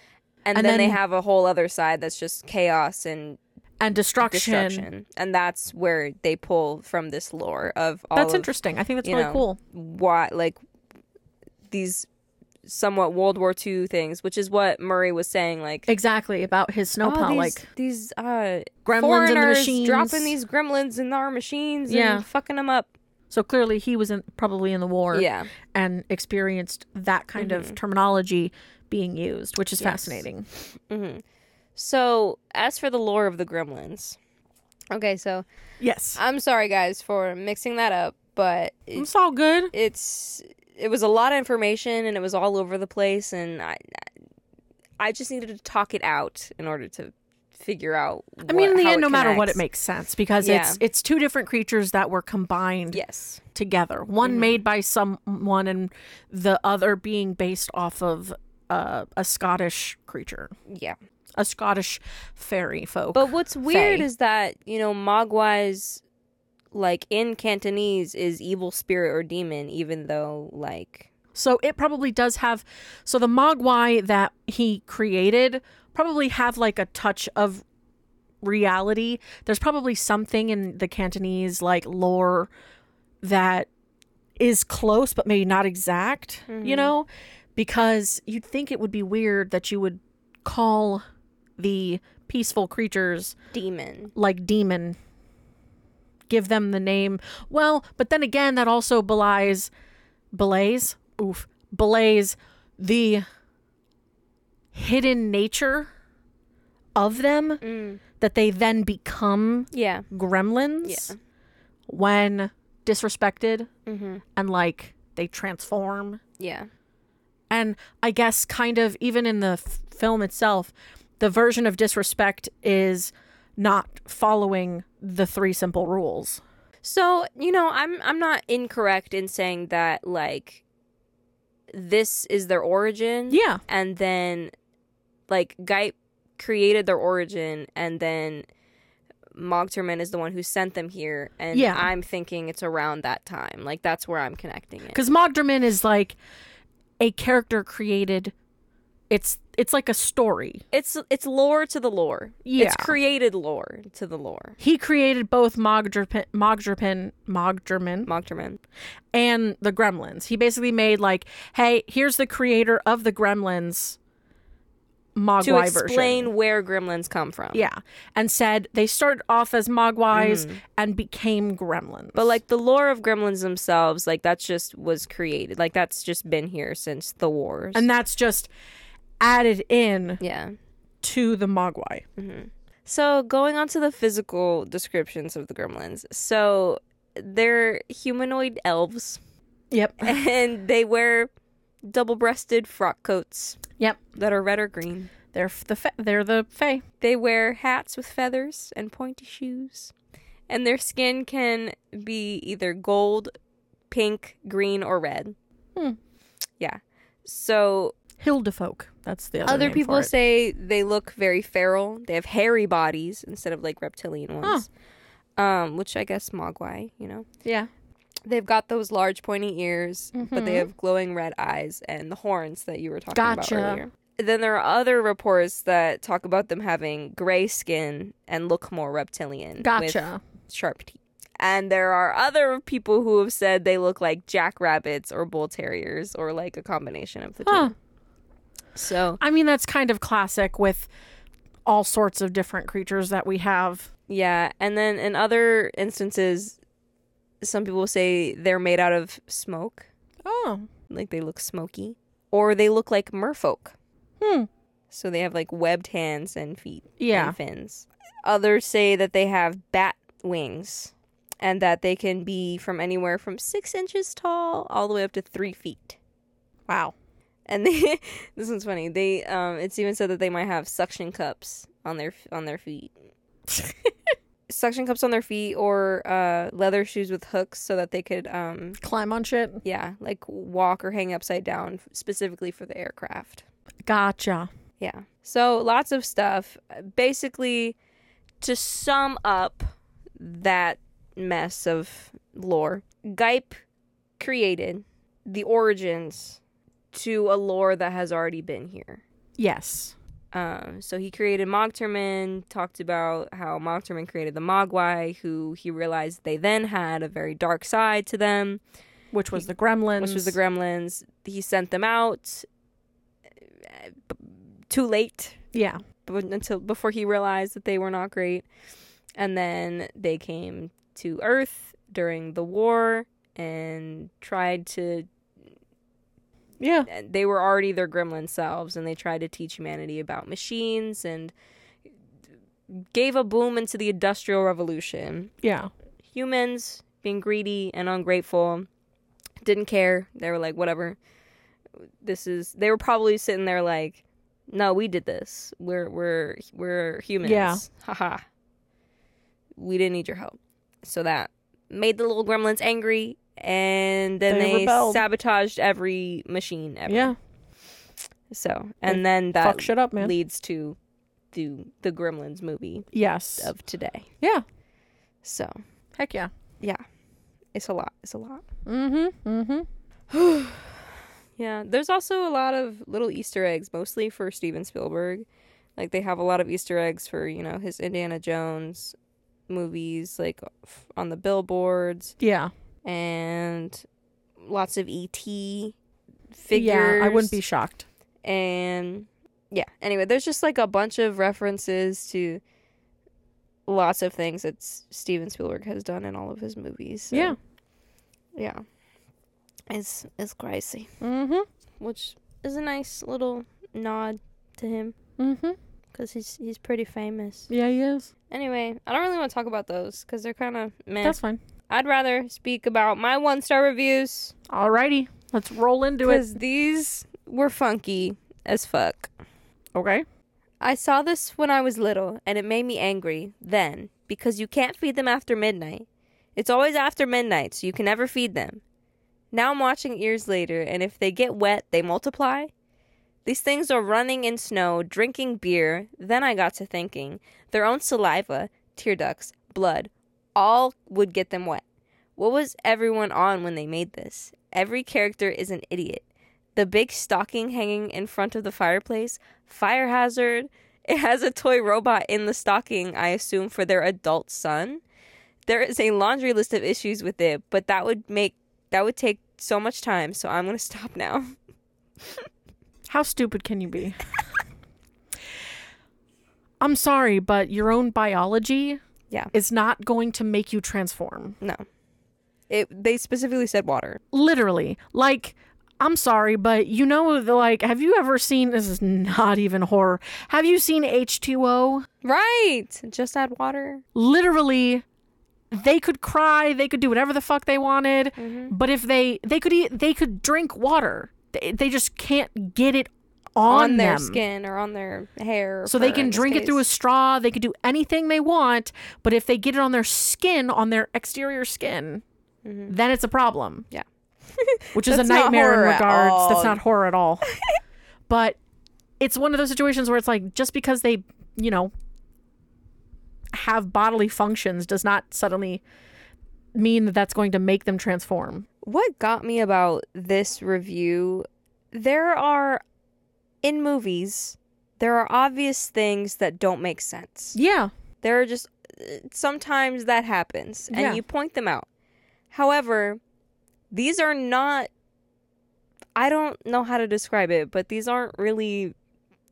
And, And then, they have a whole other side that's just chaos and and destruction. destruction. And that's where they pull from this lore of all That's of interesting. I think that's really know, cool. why like these somewhat World War II things, which is what Murray was saying. Like Exactly about his oh, these, like these uh, gremlins and the machines. dropping these gremlins in our machines Yeah. and fucking them up. So clearly he was in, probably in the war Yeah, and experienced that kind of terminology being used, which is Yes. fascinating. hmm So as for the lore of the gremlins, okay, so Yes. I'm sorry guys for mixing that up, but it, It's all good. it's it was a lot of information and it was all over the place and I I just needed to talk it out in order to figure out I mean, in the end, no matter what, it makes sense because Yeah. it's it's two different creatures that were combined yes together. One made by someone, and the other being based off of uh, a Scottish creature, yeah a Scottish fairy folk. but what's weird Fae. is that you know mogwai's like in cantonese is evil spirit or demon even though like So it probably does have. So the Mogwai that he created probably have like a touch of reality. There's probably something in the Cantonese like lore that is close, but maybe not exact. You mm-hmm. know, because you'd think it would be weird that you would call the peaceful creatures demon like demon give them the name well but then again that also belies belays oof belays the hidden nature of them mm. that they then become yeah gremlins Yeah. when disrespected mm-hmm. and like they transform yeah and I guess kind of even in the f- film itself, the version of disrespect is not following the three simple rules. So, you know, I'm I'm not incorrect in saying that like this is their origin. Yeah. And then like Gipe created their origin and then Mogturmen is the one who sent them here and Yeah. I'm thinking it's around that time. Like that's where I'm connecting it. Because Mogderman is like a character created. It's it's like a story. It's it's lore to the lore. Yeah. It's created lore to the lore. He created both Mogderpin, Mogderman Mogturmen. and the Gremlins. He basically made like, hey, here's the creator of the Gremlins Mogwai To explain version. where gremlins come from. Yeah, and said they started off as Mogwais mm-hmm. and became Gremlins. But like the lore of gremlins themselves, like that's just was created. Like that's just been here since the wars. and that's just added in yeah. to the Mogwai. So going on to the physical descriptions of the gremlins. So they're humanoid elves Yep. and they wear double-breasted frock coats Yep. that are red or green. They're the fa- they're the Fae. They wear hats with feathers and pointy shoes. And their skin can be either gold, pink, green, or red. Hmm. Yeah. So Hildefolk. That's the other, other people say they look very feral. They have hairy bodies instead of like reptilian ones. Um, which I guess Mogwai, you know. Yeah. They've got those large pointy ears, but they Mhm. have glowing red eyes and the horns that you were talking Gotcha. about earlier. Then there are other reports that talk about them having gray skin and look more reptilian. with Gotcha. sharp teeth. And there are other people who have said they look like jackrabbits or bull terriers or like a combination of the two. So, I mean, that's kind of classic with all sorts of different creatures that we have. yeah. And then in other instances, some people say they're made out of smoke, Oh. like they look smoky, or they look like merfolk. Hmm. So they have like webbed hands and feet Yeah. and fins. Others say that they have bat wings and that they can be from anywhere from six inches tall all the way up to three feet. Wow. And they, this one's funny. They um, it's even said that they might have suction cups on their on their feet. suction cups on their feet or uh, leather shoes with hooks so that they could um, Climb on shit. yeah like walk or hang upside down specifically for the aircraft. Gotcha. Yeah. So lots of stuff. Basically, to sum up that mess of lore, Gipe created the origins to a lore that has already been here. Yes. Um, so he created Mogturmen, talked about how Mogturmen created the Mogwai, who he realized they then had a very dark side to them, Which was the Gremlins. which was the Gremlins. He sent them out uh, too late Yeah. but until before he realized that they were not great. And then they came to Earth during the war and tried to Yeah. they were already their gremlin selves and they tried to teach humanity about machines and gave a boom into the industrial revolution. Yeah. Humans being greedy and ungrateful didn't care. They were like whatever. This is they were probably sitting there like no, we did this. We're we're we're humans. Yeah. Haha. We didn't need your help. So that made the little gremlins angry and then They they, sabotaged every machine ever. Yeah. So and then that shit up, man. leads to the the Gremlins movie Yes. of today. Yeah. So Heck yeah. yeah. It's a lot. It's a lot. Mm-hmm. Mm-hmm. Yeah, there's also a lot of little Easter eggs, mostly for Steven Spielberg. Like they have a lot of Easter eggs for you know his Indiana Jones movies, like f- on the billboards, Yeah. And lots of ET figures. Yeah. I wouldn't be shocked. and yeah. Anyway, there's just like a bunch of references to lots of things that Steven Spielberg has done in all of his movies. so, Yeah. yeah, it's it's crazy. Mm-hmm. which is a nice little nod to him Mm-hmm. because he's he's pretty famous. Yeah, he is. Anyway, I don't really want to talk about those because they're kind of meh. That's fine. I'd rather speak about my one star reviews Alrighty. Let's roll into it. because these were funky as fuck. Okay. I saw this when I was little and it made me angry then because you can't feed them after midnight. It's always after midnight, so you can never feed them. Now I'm watching years later, and if they get wet, they multiply. These things are running in snow, drinking beer. Then I got to thinking their own saliva, tear ducts, blood, all would get them wet. What was everyone on when they made this? Every character is an idiot. The big stocking hanging in front of the fireplace, fire hazard. It has a toy robot in the stocking, I assume, for their adult son. There is a laundry list of issues with it, but that would make that would take so much time, so I'm gonna stop now. How stupid can you be? I'm sorry, but your own biology Yeah. is not going to make you transform. No. It they specifically said water. Literally. Like, I'm sorry, but you know, the, like, have you ever seen this? Is not even horror. Have you seen H2O? Right. Just add water. Literally, they could cry, they could do whatever the fuck they wanted, Mm-hmm. but if they they could eat, they could drink water. They, they just can't get it on, On, their skin or on their hair. So they can drink it through a straw, they could do anything they want, but if they get it on their skin, on their exterior skin, then it's a problem. Mm-hmm. Yeah. Which is a nightmare in regards. That's not horror at all. but it's one of those situations where it's like just because they, you know, have bodily functions does not suddenly mean that that's going to make them transform. What got me about this review, there are in movies, there are obvious things that don't make sense. Yeah. There are just sometimes that happens and Yeah. you point them out. However, these are not I don't know how to describe it, but these aren't really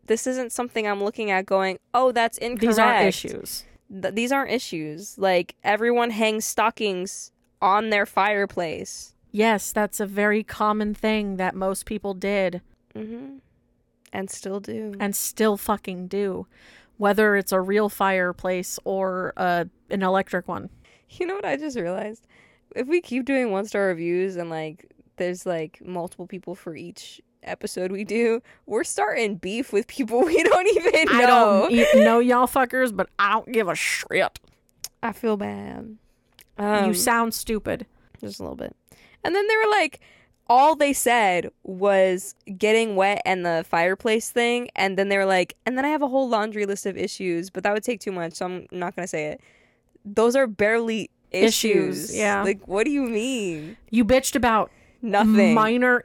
this isn't something I'm looking at going, "Oh, that's incorrect." These aren't issues. Th- these aren't issues. Like everyone hangs stockings on their fireplace. Yes, that's a very common thing that most people did. hmm And still do. and still fucking do, whether it's a real fireplace or uh, an electric one. You know what I just realized? If we keep doing one star reviews and like there's like multiple people for each episode we do, we're starting beef with people we don't even know. I don't e- know y'all fuckers, but I don't give a shit. I feel bad. Um, you sound stupid. just a little bit. And then they were like, all they said was getting wet and the fireplace thing. And then they were like, and then I have a whole laundry list of issues, but that would take too much, so I'm not gonna say it. Those are barely issues. Issues, yeah. Like, what do you mean? You bitched about Nothing. minor,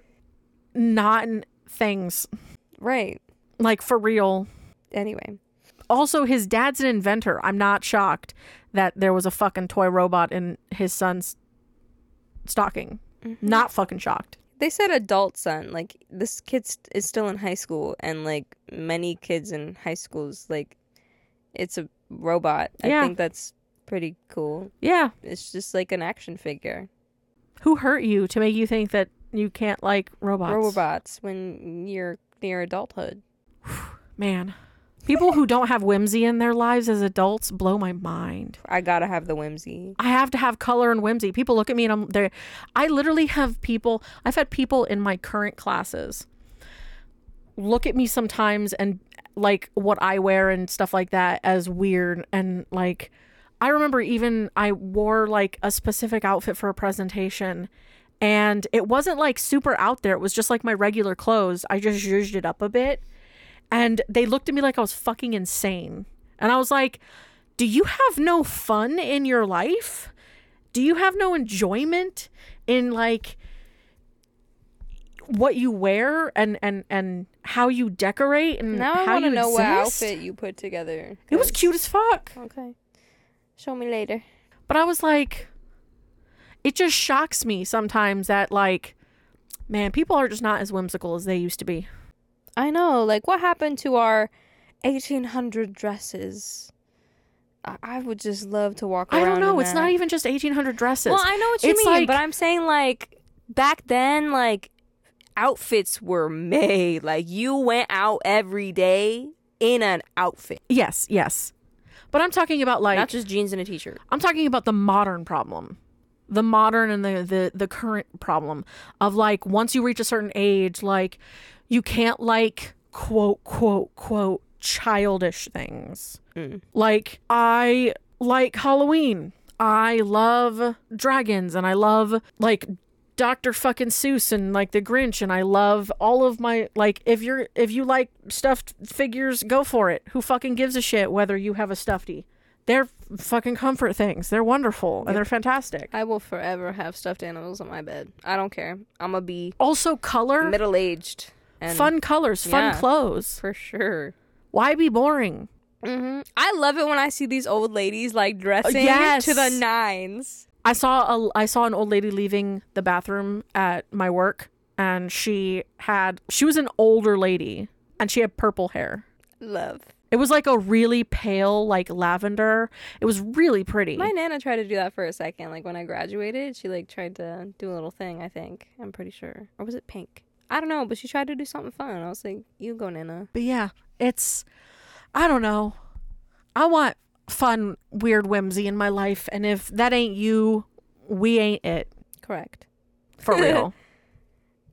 not things right. like for real. Anyway. Also, his dad's an inventor. I'm not shocked that there was a fucking toy robot in his son's stocking. Mm-hmm. Not fucking shocked. They said adult son. Like this kid st- is still in high school, and like many kids in high schools, like it's a robot. Yeah. I think that's pretty cool. Yeah. It's just like an action figure. Who hurt you to make you think that you can't like robots? Robots when you're near adulthood. Man, people who don't have whimsy in their lives as adults blow my mind. I gotta have the whimsy. I have to have color and whimsy. People look at me and I'm there. I literally have people, I've had people in my current classes look at me sometimes and like what I wear and stuff like that as weird. And like, I remember even I wore like a specific outfit for a presentation and it wasn't like super out there. It was just like my regular clothes. I just zhuzhed it up a bit. And they looked at me like I was fucking insane. And I was like, do you have no fun in your life? Do you have no enjoyment in like what you wear and and and how you decorate and Now I how want to you know what outfit you put together. It was cute as fuck. Okay. Show me later. But I was like, it just shocks me sometimes that like, man, people are just not as whimsical as they used to be. I know. Like, what happened to our 1800 dresses? I, I would just love to walk I don't know. It's that. not even just 1800 dresses. Well, I know what you It's mean, like- but I'm saying like back then, like outfits were made. Like you went out every day in an outfit, yes, yes. But I'm talking about like not just jeans and a t-shirt. I'm talking about the modern problem. The modern and the, the the current problem of like once you reach a certain age, like you can't like quote quote quote childish things. Mm. Like I like Halloween. I love dragons and I love like Dr. fucking Seuss and like the Grinch and I love all of my like if you're if you like stuffed figures, go for it. Who fucking gives a shit whether you have a stuffy? They're fucking comfort things. They're wonderful and they're fantastic. I will forever have stuffed animals on my bed. I don't care. I'm gonna be Also color, middle aged and fun colors, fun Yeah. clothes. for sure. Why be boring? hmm I love it when I see these old ladies like dressing yes. to the nines. I saw a I saw an old lady leaving the bathroom at my work and she had she was an older lady and she had purple hair. Love. It was like a really pale like lavender. It was really pretty. My nana tried to do that for a second. Like when I graduated, she like tried to do a little thing. I think I'm pretty sure, or was it pink? I don't know, but she tried to do something fun. I was like, "You go, Nana." but yeah, it's I don't know. I want fun weird whimsy in my life and if that ain't you, we ain't it. Correct. For real.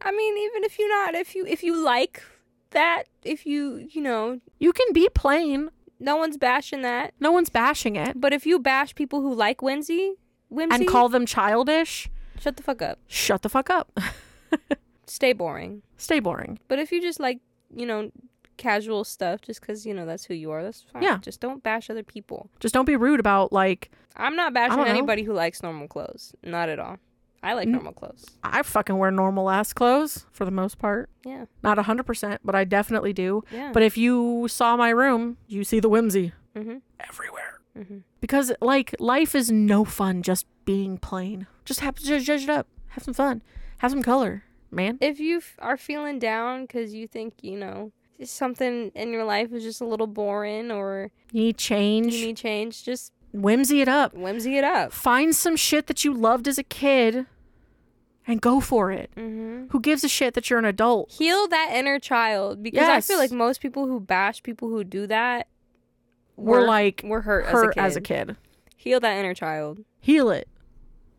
I mean, even if you're not, if you if you like that, if you you know, you can be plain. no one's bashing that. No one's bashing it. But if you bash people who like whimsy, whimsy, And call them childish, shut the fuck up. shut the fuck up. Stay boring. Stay boring. But if you just like, you know, casual stuff, just because you know that's who you are, that's fine. Yeah. Just don't bash other people. Just don't be rude about like I'm not bashing anybody who likes normal clothes. Not at all. I like normal clothes. I fucking wear normal ass clothes for the most part. Yeah. Not 100%, but I definitely do. Yeah. But if you saw my room, you see the whimsy mm-hmm. everywhere. Mm-hmm. Because like life is no fun just being plain. Just have to judge it up. Have some fun. Have some color, man. if you f- are feeling down because you think you know something in your life is just a little boring or You need change. you need change, just whimsy it up. whimsy it up. Find some shit that you loved as a kid and go for it. Mm-hmm. Who gives a shit that you're an adult? Heal that inner child because I feel like most people who bash people who do that We're were like were hurt, hurt as a kid. Heal that inner child. Heal it.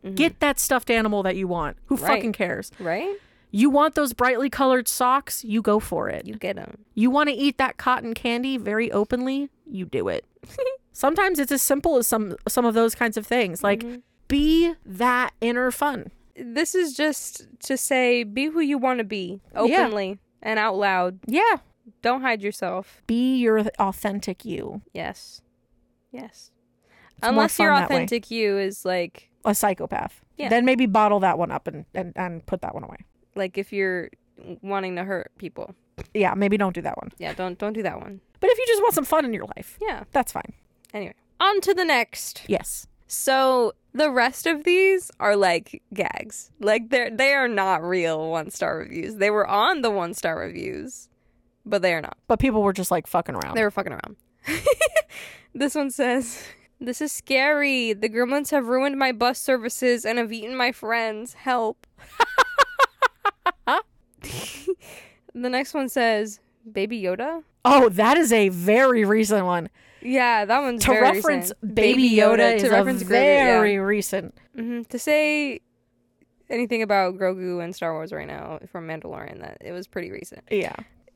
Mhm. Get that stuffed animal that you want. Who Right. fucking cares? right. You want those brightly colored socks? You go for it. You get them. You want to eat that cotton candy very openly? You do it. Sometimes it's as simple as some some of those kinds of things. Like Mm-hmm. be that inner fun. This is just to say, be who you want to be openly and out loud. Yeah. Don't hide yourself. Be your authentic you. Yes. Yes. more Unless your fun that way. authentic you is like A psychopath. Yeah. Then maybe bottle that one up and, and, and put that one away. Like if you're wanting to hurt people. Yeah, maybe don't do that one. Yeah, don't don't do that one. But if you just want some fun in your life, Yeah. that's fine. Anyway, on to the next. Yes. So the rest of these are like gags. Like they're they are not real one star reviews. They were on the one star reviews, but they are not. But people were just like fucking around. They were fucking around. this one says, "This is scary. The gremlins have ruined my bus services and have eaten my friends. Help." the next one says, "Baby Yoda." oh, that is a very recent one. Yeah, that one's To very reference recent. Baby Yoda, is to reference a Grogu, yeah. very recent. hmm To say anything about Grogu and Star Wars right now from Mandalorian, that it was pretty recent. Yeah.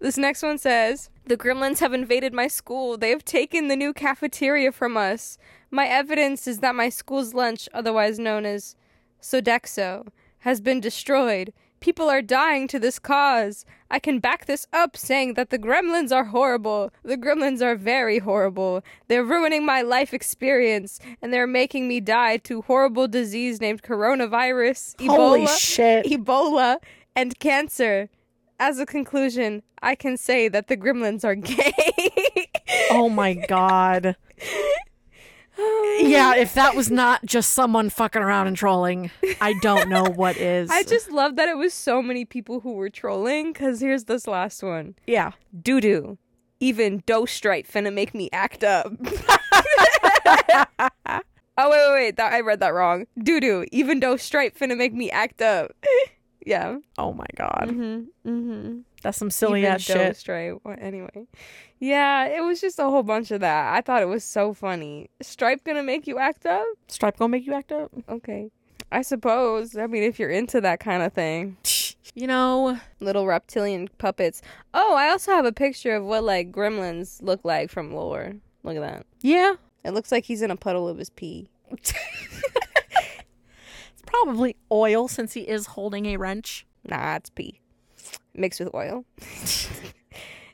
this next one says The gremlins have invaded my school. They have taken the new cafeteria from us. My evidence is that my school's lunch, otherwise known as Sodexo, has been destroyed. People are dying to this cause. I can back this up saying that the gremlins are horrible. The gremlins are very horrible. They're ruining my life experience, and they're making me die to horrible disease named coronavirus, Holy Ebola, shit. Ebola, and cancer. As a conclusion, I can say that the gremlins are gay. oh my god. Yeah, if that was not just someone fucking around and trolling, I don't know what is. I just love that it was so many people who were trolling because here's this last one. yeah. Doo doo. Even dough stripe finna make me act up. oh, wait, wait, wait. That, I read that wrong. Doo doo. Even dough stripe finna make me act up. yeah. Oh my god. Mm-hmm. Mm-hmm. That's some silly Even ass shit. Stripe. Well, Anyway. Yeah, it was just a whole bunch of that. I thought it was so funny. Stripe gonna make you act up? Stripe gonna make you act up? Okay. I suppose. I mean, if you're into that kind of thing. You know, Little reptilian puppets. Oh, I also have a picture of what like gremlins look like from lore. Look at that. yeah. It looks like he's in a puddle of his pee. It's probably oil since he is holding a wrench. Nah, it's pee mixed with oil.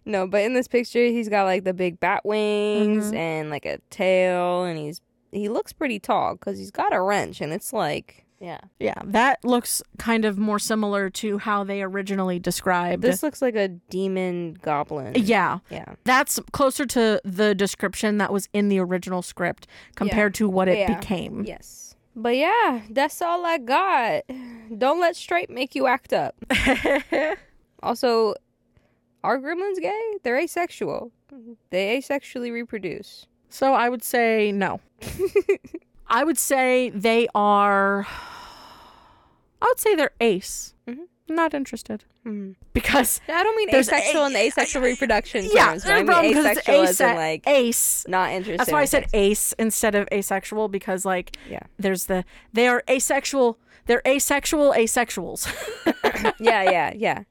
no, but in this picture, he's got like the big bat wings Mhm. and like a tail, and he's he looks pretty tall because he's got a wrench, and it's like yeah, Yeah, that looks kind of more similar to how they originally described. this looks like a demon goblin. yeah, yeah, that's closer to the description that was in the original script compared to what it Yeah. became. yes. But yeah, that's all I got. Don't let straight make you act up. Also, are gremlins gay? They're asexual. They asexually reproduce. so I would say no. I would say they are. I would say they're ace. Mhm. Not interested Hmm. because I don't mean asexual a- the asexual reproduction yeah, terms, I mean problem, mean 'cause it's asexual as in like ace. not interested. That's why I said ace instead of asexual because like Yeah. there's the they are asexual. They're asexual asexuals. yeah, yeah, yeah.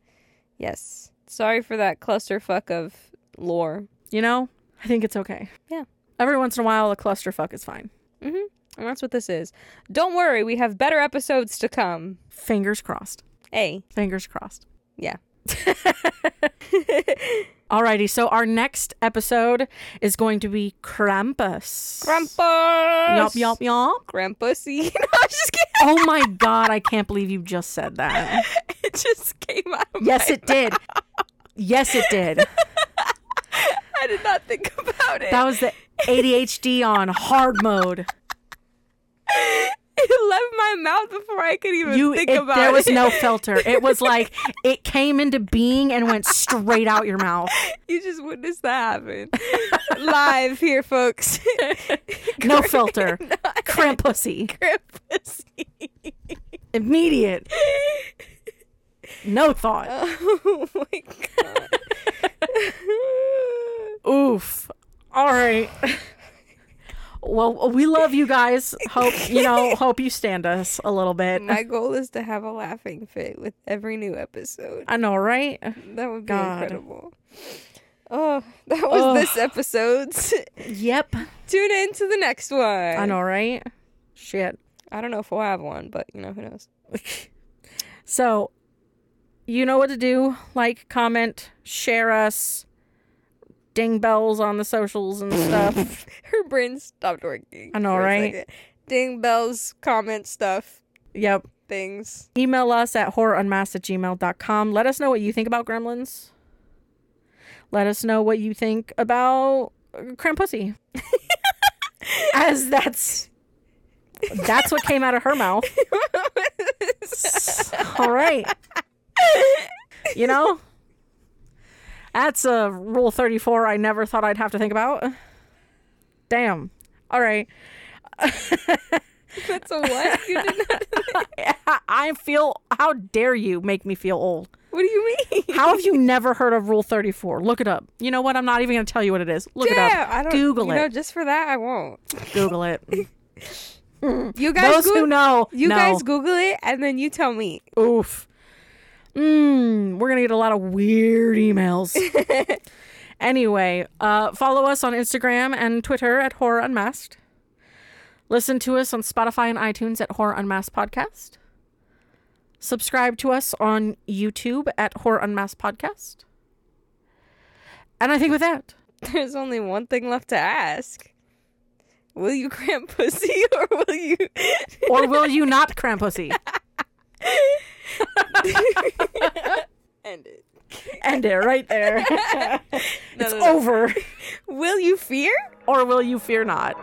Yes. Sorry for that clusterfuck of lore. you know, I think it's okay. Yeah. Every once in a while, a clusterfuck is fine. Mm-hmm. And that's what this is. Don't worry, we have better episodes to come. Fingers crossed. Hey, Fingers crossed. yeah. Alrighty, so our next episode is going to be Krampus. Krampus. Yup, yup, yup. Krampusy. no, I'm just kidding. Oh my god, I can't believe you just said that. It just came out. Yes, it did. Yes, it did. I did not think about it. That was the ADHD on hard mode. it left my mouth before I could even You, think it- about there was no filter. It was like it came into being and went straight out your mouth. You just witnessed that happen live here, folks. No filter. Krampussy. pussy. Immediate. No thought. Oh my god. Oof. All right. Well, we love you guys. Hope you know. Hope you stand us a little bit. My goal is to have a laughing fit with every new episode. I know, right? That would be God. incredible. Oh, that was this episode's. Yep. Tune in to the next one. I know, right? Shit. I don't know if we'll have one, but you know who knows. So, you know what to do. Like, comment, share us, ding bells on the socials and stuff. Her brain stopped working. I know, right? Ding bells, comment stuff, yep. things. Email us at horrorunmasked at gmail.com. Let us know what you think about gremlins. Let us know what you think about uh, Krampussy. As that's that's what came out of her mouth. All right. You know? That's a rule 34 I never thought I'd have to think about. Damn. All right. That's a what? You did not. I feel how dare you make me feel old? What do you mean? How have you never heard of Rule 34? Look it up. You know what? I'm not even going to tell you what it is. Look yeah, it up. I don't. Google you it. know, just for that, I won't. Google it. You guys, Those Goog- who know, you guys Google it, and then you tell me. Oof. Mm, we're going to get a lot of weird emails. anyway, uh, follow us on Instagram and Twitter at Horror Unmasked. Listen to us on Spotify and iTunes at Horror Unmasked Podcast. Subscribe to us on YouTube at Horror Unmasked Podcast. And I think with that, There's only one thing left to ask. Will you cramp pussy or will you? or will you not Krampussy? End it. End it right there. No, it's no, no. over. Will you fear? Or will you fear not?